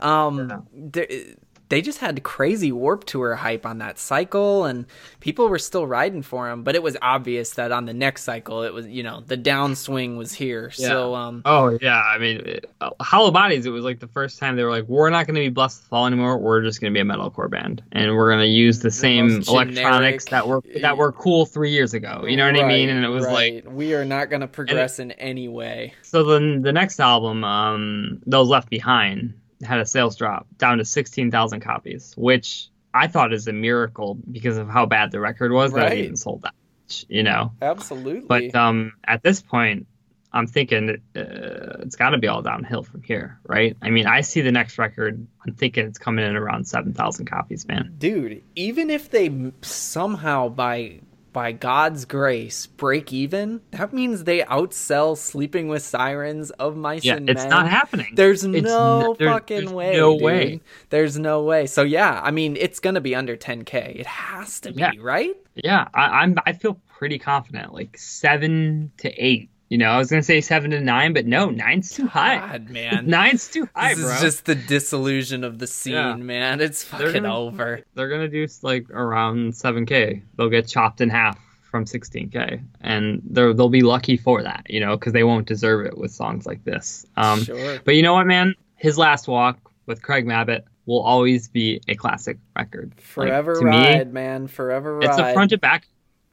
Um yeah they just had crazy Warped Tour hype on that cycle and people were still riding for him but it was obvious that on the next cycle it was you know the downswing was here yeah. so um
oh yeah i mean it, uh, hollow bodies it was like the first time they were like we're not going to be Blessthefall anymore we're just going to be a metalcore band and we're going to use the, the same electronics that were that were cool three years ago you know what right, i mean and it was right. like
we are not going to progress it, in any way
so then the next album um those left behind had a sales drop down to 16,000 copies, which I thought is a miracle because of how bad the record was right. that it even sold that much, you know?
Absolutely.
But um, at this point, I'm thinking uh, it's got to be all downhill from here, right? I mean, I see the next record. I'm thinking it's coming in around 7,000 copies, man.
Dude, even if they somehow by by God's grace, break even, that means they outsell Sleeping with Sirens of Mice
yeah,
and
it's
Men.
Not happening.
There's it's no n- fucking there's way.
No
dude.
way.
There's no way. So yeah, I mean, it's gonna be under 10k. It has to be,
yeah.
right?
Yeah, I, I'm. I feel pretty confident. Like seven to eight You know, I was gonna say seven to nine, but no, nine's too high.
God, man.
Nine's too high,
this
bro.
is just the disillusion of the scene,
Yeah.
man. It's
They're
fucking
gonna-
over.
They're gonna do like around seven k. They'll get chopped in half from sixteen k, and they're they'll be lucky for that, you know, because they won't deserve it with songs like this. Um,
sure.
But you know what, man? His last walk with Craig Mabbitt will always be a classic record. Like,
Forever
me,
ride, man. Forever ride.
It's a front to back.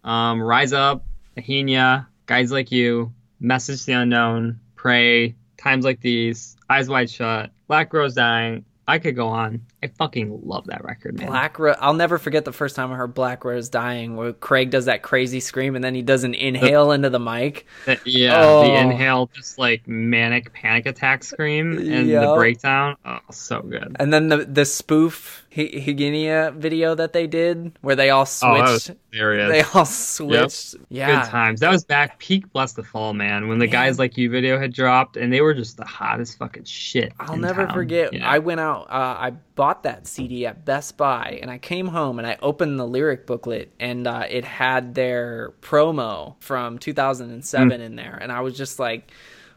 Um, Rise Up, Higinia, Guys Like You, Message the Unknown, Pray, Times Like These, Eyes Wide Shut, Black Rose Dying. I could go on. I fucking love that record, man.
Black Rose. I'll never forget the first time I heard Black Rose dying, where Craig does that crazy scream and then he does an inhale into the mic.
That- yeah,
Oh.
the inhale, just like manic panic attack scream and
Yep.
the breakdown. Oh, so good.
And then the the spoof Hi- video that they did, where they all
Oh,
switched.
hilarious.
they all switched. Yeah.
Good times. That was back peak Blessthefall, man. When the guys like you video had dropped, and they were just the hottest fucking shit.
I'll never
town,
forget.
know?
I went out. Uh, I bought that CD at Best Buy, and I came home and I opened the lyric booklet, and uh, it had their promo from 2007
Hmm.
in there, and I was just like.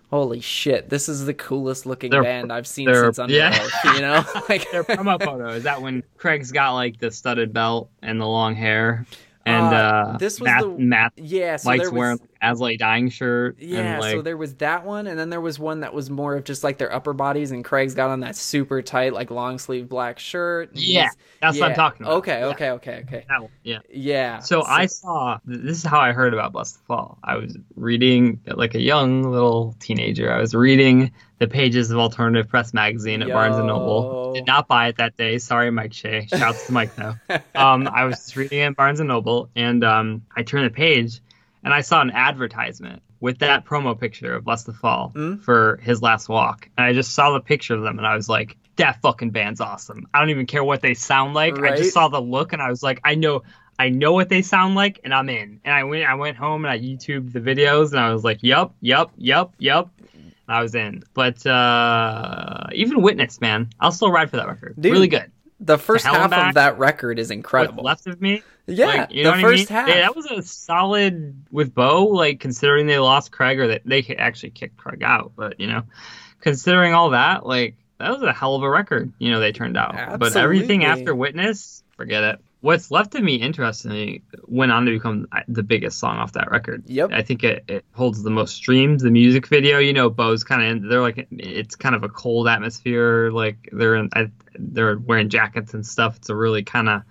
Holy shit! This is the coolest looking
Their-
band I've seen since Under
yeah.
Oath. You know, like
their promo photo is that when Craig's got like the studded belt and the long hair, and
Uh,
uh,
this was
Matt,
the-
Matt
yeah. So
Mike's
there was,
wearing As I Lay Dying shirt.
Yeah,
and, like,
so there was that one, and then there was one that was more of just like their upper bodies, and Craig's got on that super tight, like long sleeve black shirt.
Yeah, that's what I'm talking about.
Okay,
Yeah.
okay, okay, okay.
that one, yeah.
Yeah.
So I saw this is how I heard about Blessthefall. I was reading like a young little teenager. I was reading the pages of Alternative Press magazine at Barnes and Noble. Did not buy it that day. Sorry, Mike Shea. Shouts to Mike though. Um, I was reading it at Barnes and Noble, and um, I turned the page, and I saw an advertisement with that promo picture of Blessthefall
Mm.
for his last walk, and I just saw the picture of them, and I was like, that fucking band's awesome. I don't even care what they sound like. I just saw the look, and I was like, I know. I know what they sound like, and I'm in. And I went, I went home and I YouTubed the videos, and I was like, "Yup, yup, yup, yup." I was in. But uh, even Witness, man, I'll still ride for that record.
Dude,
really good.
The first half of that record is incredible.
Left of me?
yeah,
Like, you know
the
what I mean?
first half.
Yeah, that was a solid with Beau. Like considering they lost Craig, or that they actually kicked Craig out, but you know, considering all that, like that was a hell of a record. You know, they turned out. But everything after Witness, forget it. What's left of me, interestingly, went on to become the biggest song off that record.
Yep.
I think it, it holds the most streams. The music video, you know, Beau's kind of they're like it's kind of a cold atmosphere. Like they're in, I, they're wearing jackets and stuff. It's a really kind of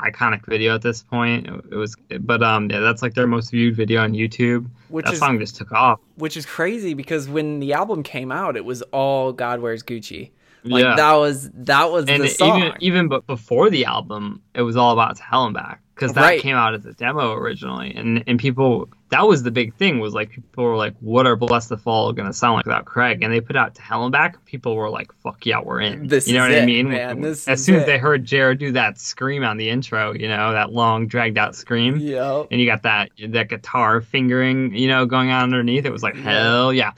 iconic video at this point. It was, but um, yeah, that's like their most viewed video on YouTube.
Which
that
is-
song just took off.
which is crazy because when the album came out, it was all God Wears Gucci. Like
Yeah.
that was that was
and
the song.
even even but before the album, it was all about and Back because that
Right.
came out as a demo originally, and and people that was the big thing was like people were like, what are Blessthefall gonna sound like without Craig? And they put out to Hell and Back, people were like, fuck yeah, we're in.
This
you know what I mean?
man.
As soon
it.
as they heard Jared do that scream on the intro, you know that long dragged out scream.
Yep.
And you got that that guitar fingering, you know, going on underneath. It was like hell yeah.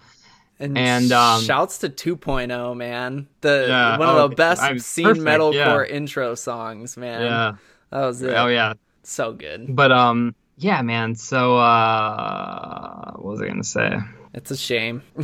And,
And, um,
shouts to 2.0, man. The
Yeah,
one
oh,
of the best
perfect,
metalcore
yeah.
intro songs, man.
Yeah.
That was it.
Oh yeah.
So good.
But um, yeah, man. So uh, what was I gonna say?
It's a shame.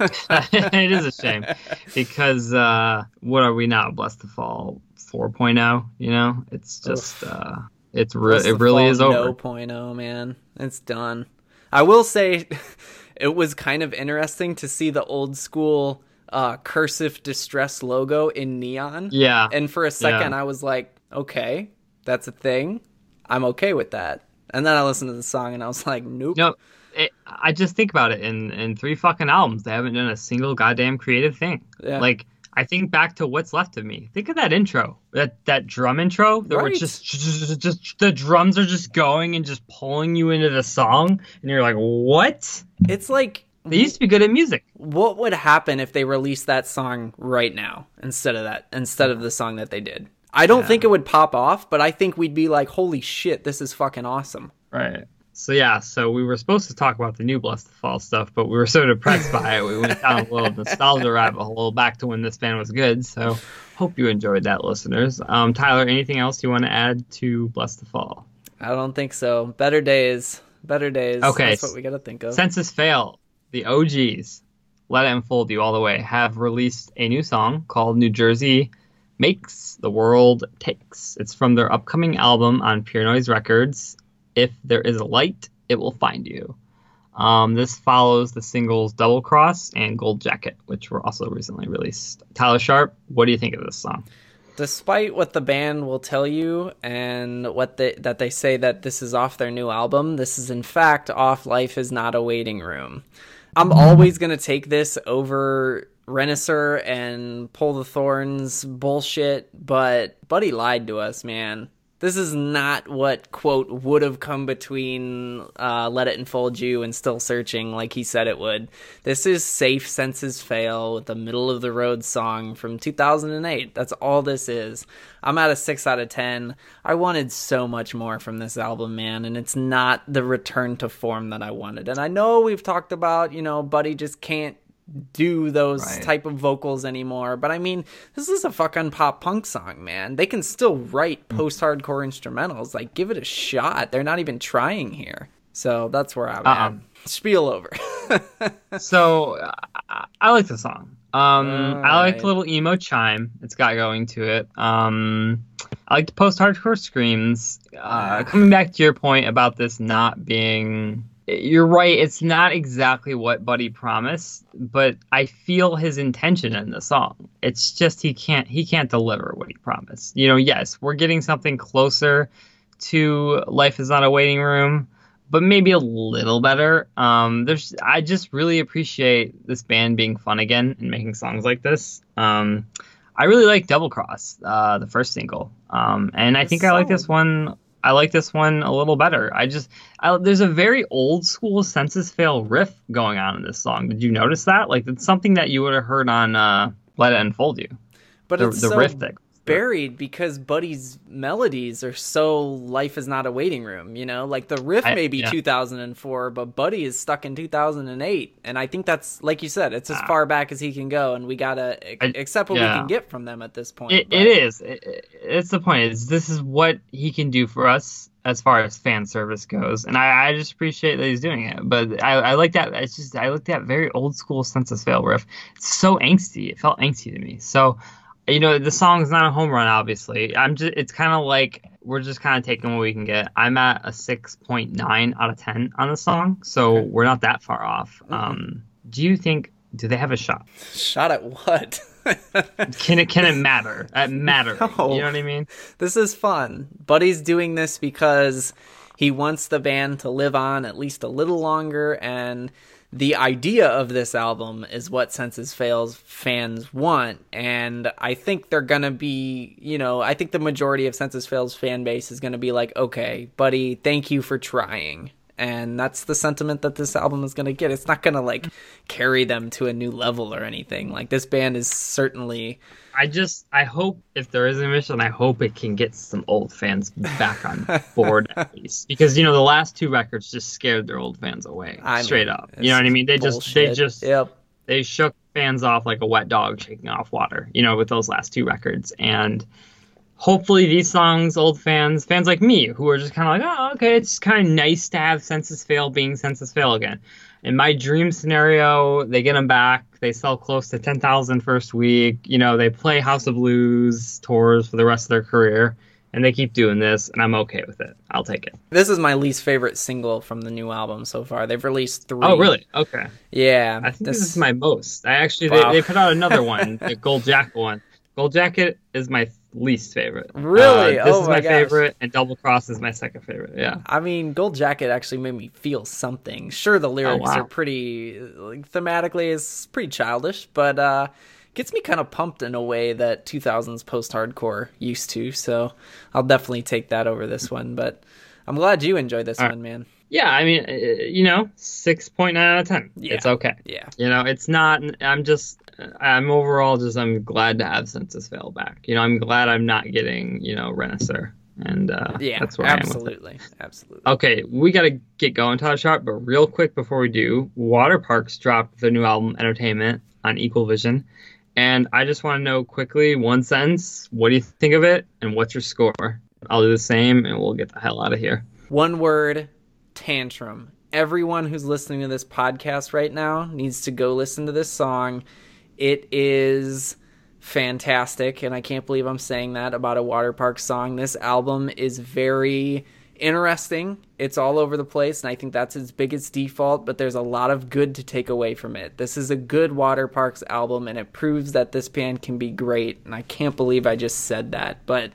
it is a shame because uh, what are we now? Blessthefall 4.0. You know, it's just uh, it's re- it really is over.
No point oh, man. It's done. I will say it was kind of interesting to see the old school uh, cursive distress logo in neon.
Yeah,
And for a second,
Yeah.
I was like, okay, that's a thing. I'm okay with that. And then I listened to the song and I was like, nope.
no. It, I just think about it in in three fucking albums, they haven't done a single goddamn creative thing.
Yeah.
Like I think back to what's left of me. Think of that intro, that that drum intro. That were just, just just the drums are just going and just pulling you into the song, and you're like, what?
It's like,
They used to be good at music.
what would happen if they released that song right now instead of that, instead of the song that they did? I don't think it would pop off, but I think we'd be like, holy shit, this is fucking awesome.
Right. So yeah, so we were supposed to talk about the new Blessthefall stuff, but we were so depressed by it, we went down a little nostalgia rabbit hole back to when this band was good. So hope you enjoyed that, listeners. Um, Tyler, anything else you want to add to Blessthefall?
I don't think so. Better days. Better days.
Okay,
That's what we got to think of.
Senses Fail. the OGs, Let It Unfold You All the Way, have released a new song called New Jersey Makes the World Takes. It's from their upcoming album on Pure Noise Records. If there is a light, it will find you. Um, this follows the singles Double Cross and Gold Jacket, which were also recently released. Tyler Sharp, what do you think of this song?
Despite what the band will tell you and what they, that they say that this is off their new album, this is in fact off Life is Not a Waiting Room. I'm always going to take this over Renaissance and Pull the Thorns bullshit, but Buddy lied to us, man. This is not what, quote, would have come between uh, Let It Unfold You and Still Searching like he said it would. This is Safe Senses Fail with the middle of the road song from 2008. That's all this is. I'm at a 6 out of 10. I wanted so much more from this album, man, and it's not the return to form that I wanted. And I know we've talked about, you know, Buddy just can't do those right. type of vocals anymore. But I mean, this is a fucking pop punk song, man. They can still write mm. post hardcore instrumentals. Like, give it a shot. They're not even trying here. So that's where I'm uh-uh. at. Spiel over.
so uh, I like the song. Um, I like the little emo chime it's got going to it. Um, I like the post hardcore screams. Uh, coming back to your point about this not being you're right. It's not exactly what Buddy promised, but I feel his intention in the song. It's just he can't he can't deliver what he promised. You know, yes, we're getting something closer to Life is Not a Waiting Room, but maybe a little better. Um, there's I just really appreciate this band being fun again and making songs like this. Um, I really like Double Cross, uh, the first single, um, and I think I like this one I like this one a little better. I just I, there's a very old school Senses Fail riff going on in this song. Did you notice that? Like it's something that you would have heard on uh, Let It Unfold You.
But the, it's the so riff that buried because Buddy's melodies are so life is not a waiting room, you know? Like the riff I, may be yeah. 2004, but Buddy is stuck in 2008. And I think that's like you said, it's as ah. far back as he can go and we got to accept what yeah. we can get from them at this point.
It, it is. It, it's the point is this is what he can do for us as far as fan service goes, and I, I just appreciate that he's doing it. But I, I like that. It's just I like that very old school Senses Fail riff. It's so angsty. It felt angsty to me. So you know the song's not a home run obviously. I'm just it's kind of like we're just kind of taking what we can get. I'm at a 6.9 out of 10 on the song so okay. we're not that far off. Mm-hmm. um do you think do they have a shot?
Shot at what?
Can it can it matter? At matter no. you know what i mean?
This is fun. Buddy's doing this because he wants the band to live on at least a little longer and the idea of this album is what Senses Fails fans want, and I think they're gonna be, you know, I think the majority of Senses Fails fan base is gonna be like, okay, buddy, thank you for trying, and that's the sentiment that this album is gonna get. It's not gonna like carry them to a new level or anything. Like this band is certainly
I just I hope if there is a mission, I hope it can get some old fans back on board at least because you know the last two records just scared their old fans away I straight mean, up. You know what I mean? They bullshit. just they just
yep.
they shook fans off like a wet dog shaking off water. You know with those last two records and. Hopefully these songs, old fans, fans like me, who are just kind of like, oh, okay, it's kind of nice to have Senses Fail being Senses Fail again in my dream scenario, they get them back. They sell close to 10,000 first week. You know, they play House of Blues tours for the rest of their career, and they keep doing this, and I'm okay with it. I'll take it.
This is my least favorite single from the new album so far. They've released three.
Oh, really? Okay.
Yeah.
I think this, this is my most. I actually, wow. they, they put out another one, the Gold Jacket one. Gold Jacket is my least favorite.
Really?
Uh, this
oh
is my,
my
favorite, and Double Cross is my second favorite. Yeah.
I mean, Gold Jacket actually made me feel something. Sure, the lyrics oh, wow. are pretty like, thematically is pretty childish, but uh, gets me kind of pumped in a way that 2000s post-hardcore used to. So I'll definitely take that over this one. But I'm glad you enjoyed this All one, right. man.
Yeah, I mean, uh, you know, six point nine out of ten. Yeah. It's okay.
Yeah.
You know, it's not. I'm just. I'm overall just. I'm glad to have Senses Fail back. You know, I'm glad I'm not getting. You know, Renaissance. And uh,
yeah,
that's where
absolutely, I am with it. absolutely.
Okay, we got to get going, Todd Sharp. But real quick before we do, Waterparks dropped the new album Entertainment on Equal Vision, and I just want to know quickly, one sentence, what do you think of it, and what's your score? I'll do the same, and we'll get the hell out of here.
One word, tantrum. everyone who's listening to this podcast right now needs to go listen to this song. It is fantastic, and I can't believe I'm saying that about a water park song. This album is very interesting. It's all over the place, and I think that's its biggest default, but there's a lot of good to take away from it. This is a good Waterparks album, and it proves that this band can be great, and I can't believe I just said that, but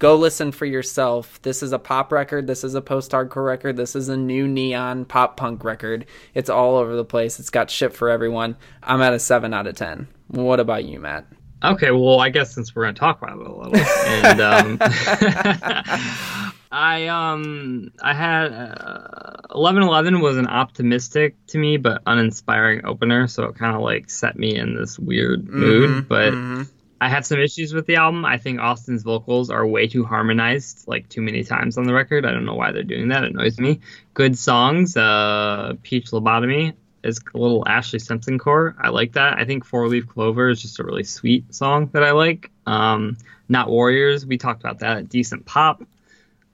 go listen for yourself. This is a pop record, this is a post hardcore record, this is a new neon pop punk record. It's all over the place. It's got shit for everyone. I'm at a 7 out of 10. What about you, Matt?
Okay, well, I guess since we're going to talk about it a little, and um, I um I had uh, eleven eleven was an optimistic to me but uninspiring opener, so it kind of like set me in this weird mood.
Mm-hmm,
but
mm-hmm.
I had some issues with the album. I think Awsten's vocals are way too harmonized, like too many times on the record. I don't know why they're doing that. It annoys me. Good songs. Uh, Peach Lobotomy is a little Ashlee Simpson core. I like that. I think Four Leaf Clover is just a really sweet song that I like. Um, Not Warriors. We talked about that. Decent pop.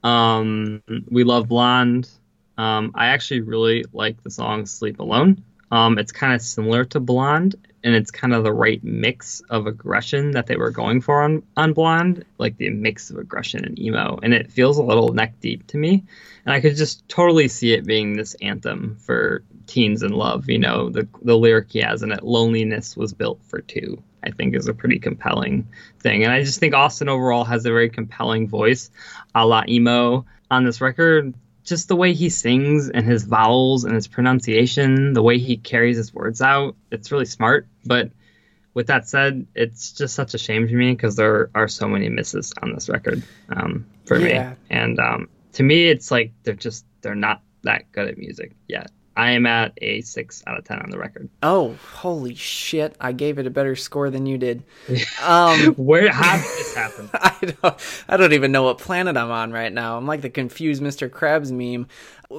Um, we love Blonde. Um, I actually really like the song Sleep Alone. Um, it's kind of similar to Blonde, and it's kind of the right mix of aggression that they were going for on, on Blonde, like the mix of aggression and emo. And it feels a little neck deep to me. And I could just totally see it being this anthem for teens in love. You know, the, the lyric he has in it, loneliness was built for two. I think is a pretty compelling thing. And I just think Awsten overall has a very compelling voice, a la emo on this record. Just the way he sings and his vowels and his pronunciation, the way he carries his words out, it's really smart. But with that said, it's just such a shame to me because there are so many misses on this record um, for
Yeah.
me. And um, to me, it's like they're just they're not that good at music yet. I am at a six out of ten on the record.
Oh, holy shit. I gave it a better score than you did. Um,
Where how did this happen?
I don't, I don't even know what planet I'm on right now. I'm like the confused Mr. Krabs meme.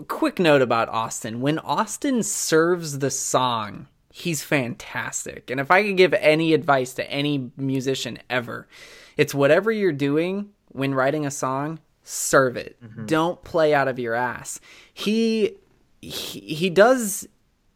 Quick note about Awsten. When Awsten serves the song, he's fantastic. And if I could give any advice to any musician ever, it's whatever you're doing when writing a song, serve it. Don't play out of your ass. He he, he does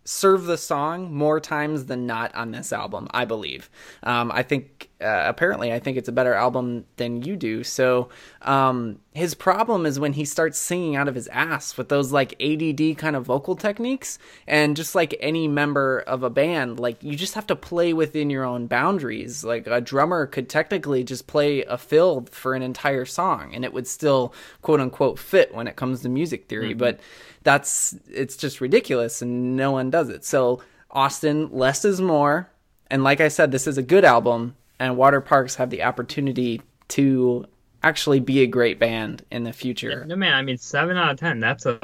serve the song more times than not on this album, I believe. Um, I think, uh, apparently, I think it's a better album than you do. So, um, his problem is when he starts singing out of his ass with those like ADD kind of vocal techniques. And just like any member of a band, like you just have to play within your own boundaries. Like a drummer could technically just play a fill for an entire song and it would still quote unquote fit when it comes to music theory. But that's it's just ridiculous and no one does it. So Awsten, less is more. And like I said, this is a good album and Waterparks have the opportunity to actually be a great band in the future.
No man, I mean seven out of ten. That's a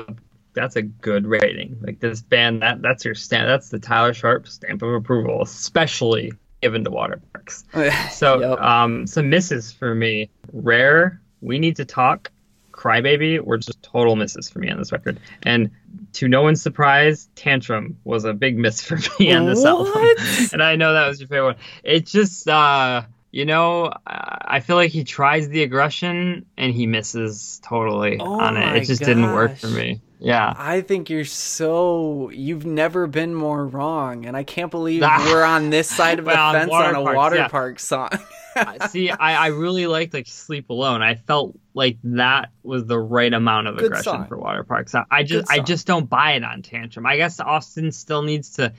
that's a good rating. Like this band, that that's your stamp. That's the Tyler Sharp stamp of approval, especially given to Water Parks. So
Yep.
um, some misses for me. Rare. We need to talk. Crybaby were just total misses for me on this record. And to no one's surprise, Tantrum was a big miss for me on this album. And I know that was your favorite one. It just, uh, you know, I feel like he tries the aggression and he misses totally
Oh
on it. It just didn't work for me. Yeah.
I think you're so you've never been more wrong, and I can't believe we're on this side of the
Well, on
fence
water
on a
parks,
water
yeah.
park song.
See, I, I really liked like Sleep Alone. I felt like that was the right amount of
Good
aggression
song.
for Waterparks. I, I just I just don't buy it on Tantrum. I guess Awsten still needs to.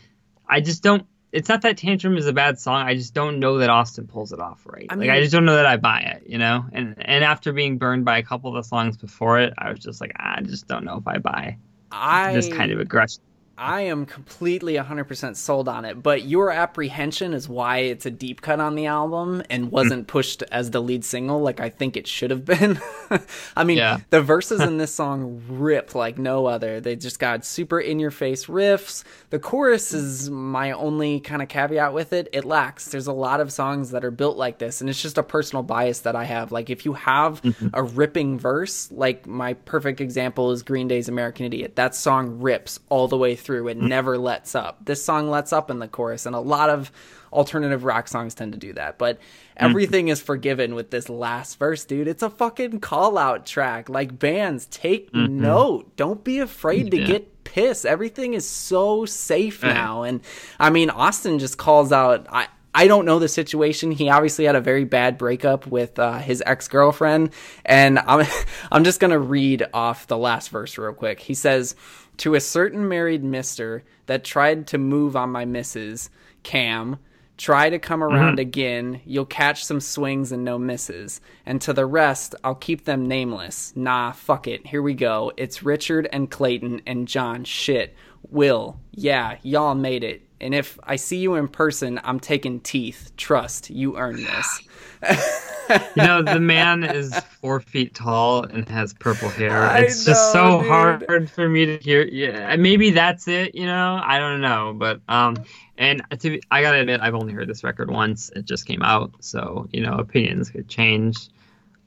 I just don't. It's not that Tantrum is a bad song. I just don't know that Awsten pulls it off right.
I
like I just don't know that I buy it. You know. And and after being burned by a couple of the songs before it, I was just like, ah, I just don't know if I buy
I
this kind of aggression.
I am completely 100% sold on it, but your apprehension is why it's a deep cut on the album and mm. wasn't pushed as the lead single like I think it should have been. I mean,
Yeah.
the verses in this song rip like no other. They just got super in your face riffs. The chorus is my only kind of caveat with it. It lacks. There's a lot of songs that are built like this, and it's just a personal bias that I have. Like, if you have mm-hmm. a ripping verse, like my perfect example is Green Day's American Idiot. That song rips all the way through. It mm-hmm. never lets up. This song lets up in the chorus, and a lot of alternative rock songs tend to do that. But mm-hmm. everything is forgiven with this last verse, dude. It's a fucking call out track. Like bands, take mm-hmm. note. Don't be afraid to
Yeah.
get piss. Everything is so safe eh. now. And I mean, Awsten just calls out. I I don't know the situation. He obviously had a very bad breakup with uh, his ex girlfriend, and I'm I'm just gonna read off the last verse real quick. He says, "To a certain married Mister that tried to move on my missus, Cam." Try to come around mm-hmm. again. You'll catch some swings and no misses. And to the rest, I'll keep them nameless. Nah, fuck it. Here we go. It's Richard and Clayton and John. Shit. Will. Yeah, y'all made it. And if I see you in person, I'm taking teeth. Trust, you earn this.
you know, the man is four feet tall and has purple hair. It's know, just so dude. hard for me to hear. Yeah, maybe that's it. You know, I don't know, but um, and to be, I gotta admit, I've only heard this record once. It just came out, so you know opinions could change.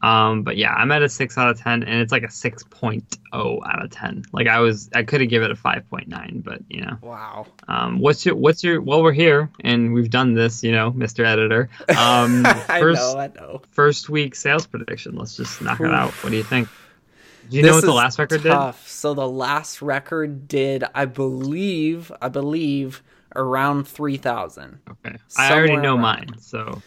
Um, but yeah, I'm at a six out of ten, and it's like a six oh out of ten. Like I was, I could have given it a five point nine, but you know.
Wow.
Um, what's your, what's your? Well, we're here, and we've done this, you know, Mr. Editor. Um,
I first, know, I know.
First week sales prediction. Let's just knock it out. What do you think? Do you this know what the last record tough.
did? So the last record did, I believe, I believe around 3000
okay i already know around. mine so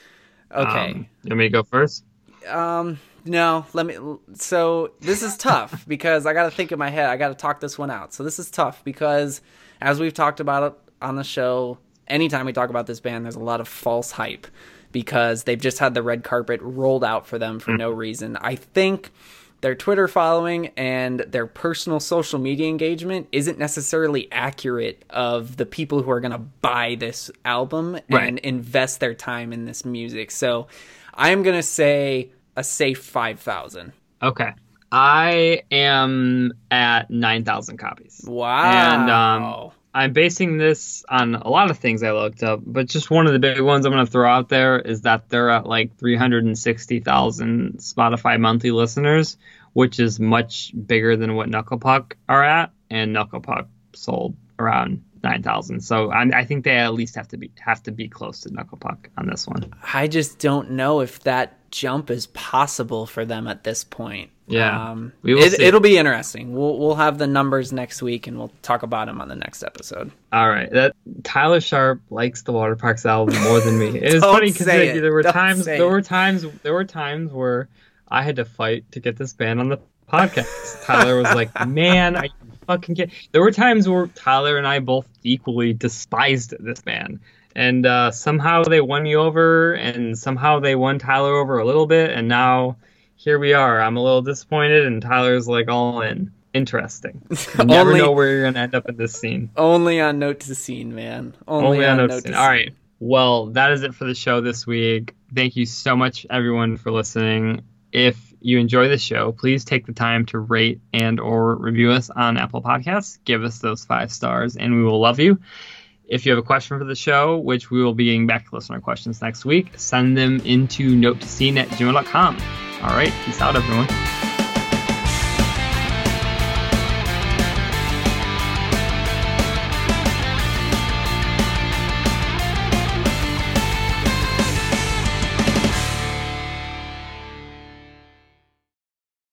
okay
um, you want me to go first
um no let me so this is tough because i gotta think in my head i gotta talk this one out so this is tough because as we've talked about it on the show anytime we talk about this band there's a lot of false hype because they've just had the red carpet rolled out for them for mm. no reason i think their Twitter following and their personal social media engagement isn't necessarily accurate of the people who are going to buy this album right. and invest their time in this music. So I'm going to say a safe 5,000.
Okay. I am at 9,000 copies.
Wow.
And um, I'm basing this on a lot of things I looked up, but just one of the big ones I'm going to throw out there is that they're at like 360,000 Spotify monthly listeners, which is much bigger than what Knuckle Puck are at, and Knuckle Puck sold around nine thousand. So I, I, think they at least have to be have to be close to Knuckle Puck on this one.
I just don't know if that jump is possible for them at this point.
Yeah,
um, we will it, will be interesting. We'll we'll have the numbers next week, and we'll talk about them on the next episode.
All right, that Tyler Sharp likes the Waterparks album more than me. It's funny because there were don't times there were times there were times where I had to fight to get this band on the podcast. Tyler was like, "Man, I fucking get." There were times where Tyler and I both equally despised this man, and uh, somehow they won me over, and somehow they won Tyler over a little bit, and now here we are. I'm a little disappointed, and Tyler's like all in. Interesting. You never only, know where you're gonna end up in this scene.
Only on Note to Scene, man. Only, only on, on, Note to Scene.
All right. Well, that is it for the show this week. Thank you so much, everyone, for listening. If you enjoy the show, please take the time to rate and or review us on Apple Podcasts. Give us those five stars, and we will love you. If you have a question for the show, which we will be getting back to listener questions next week, send them into note to scene at gmail.com. All right, peace out, everyone.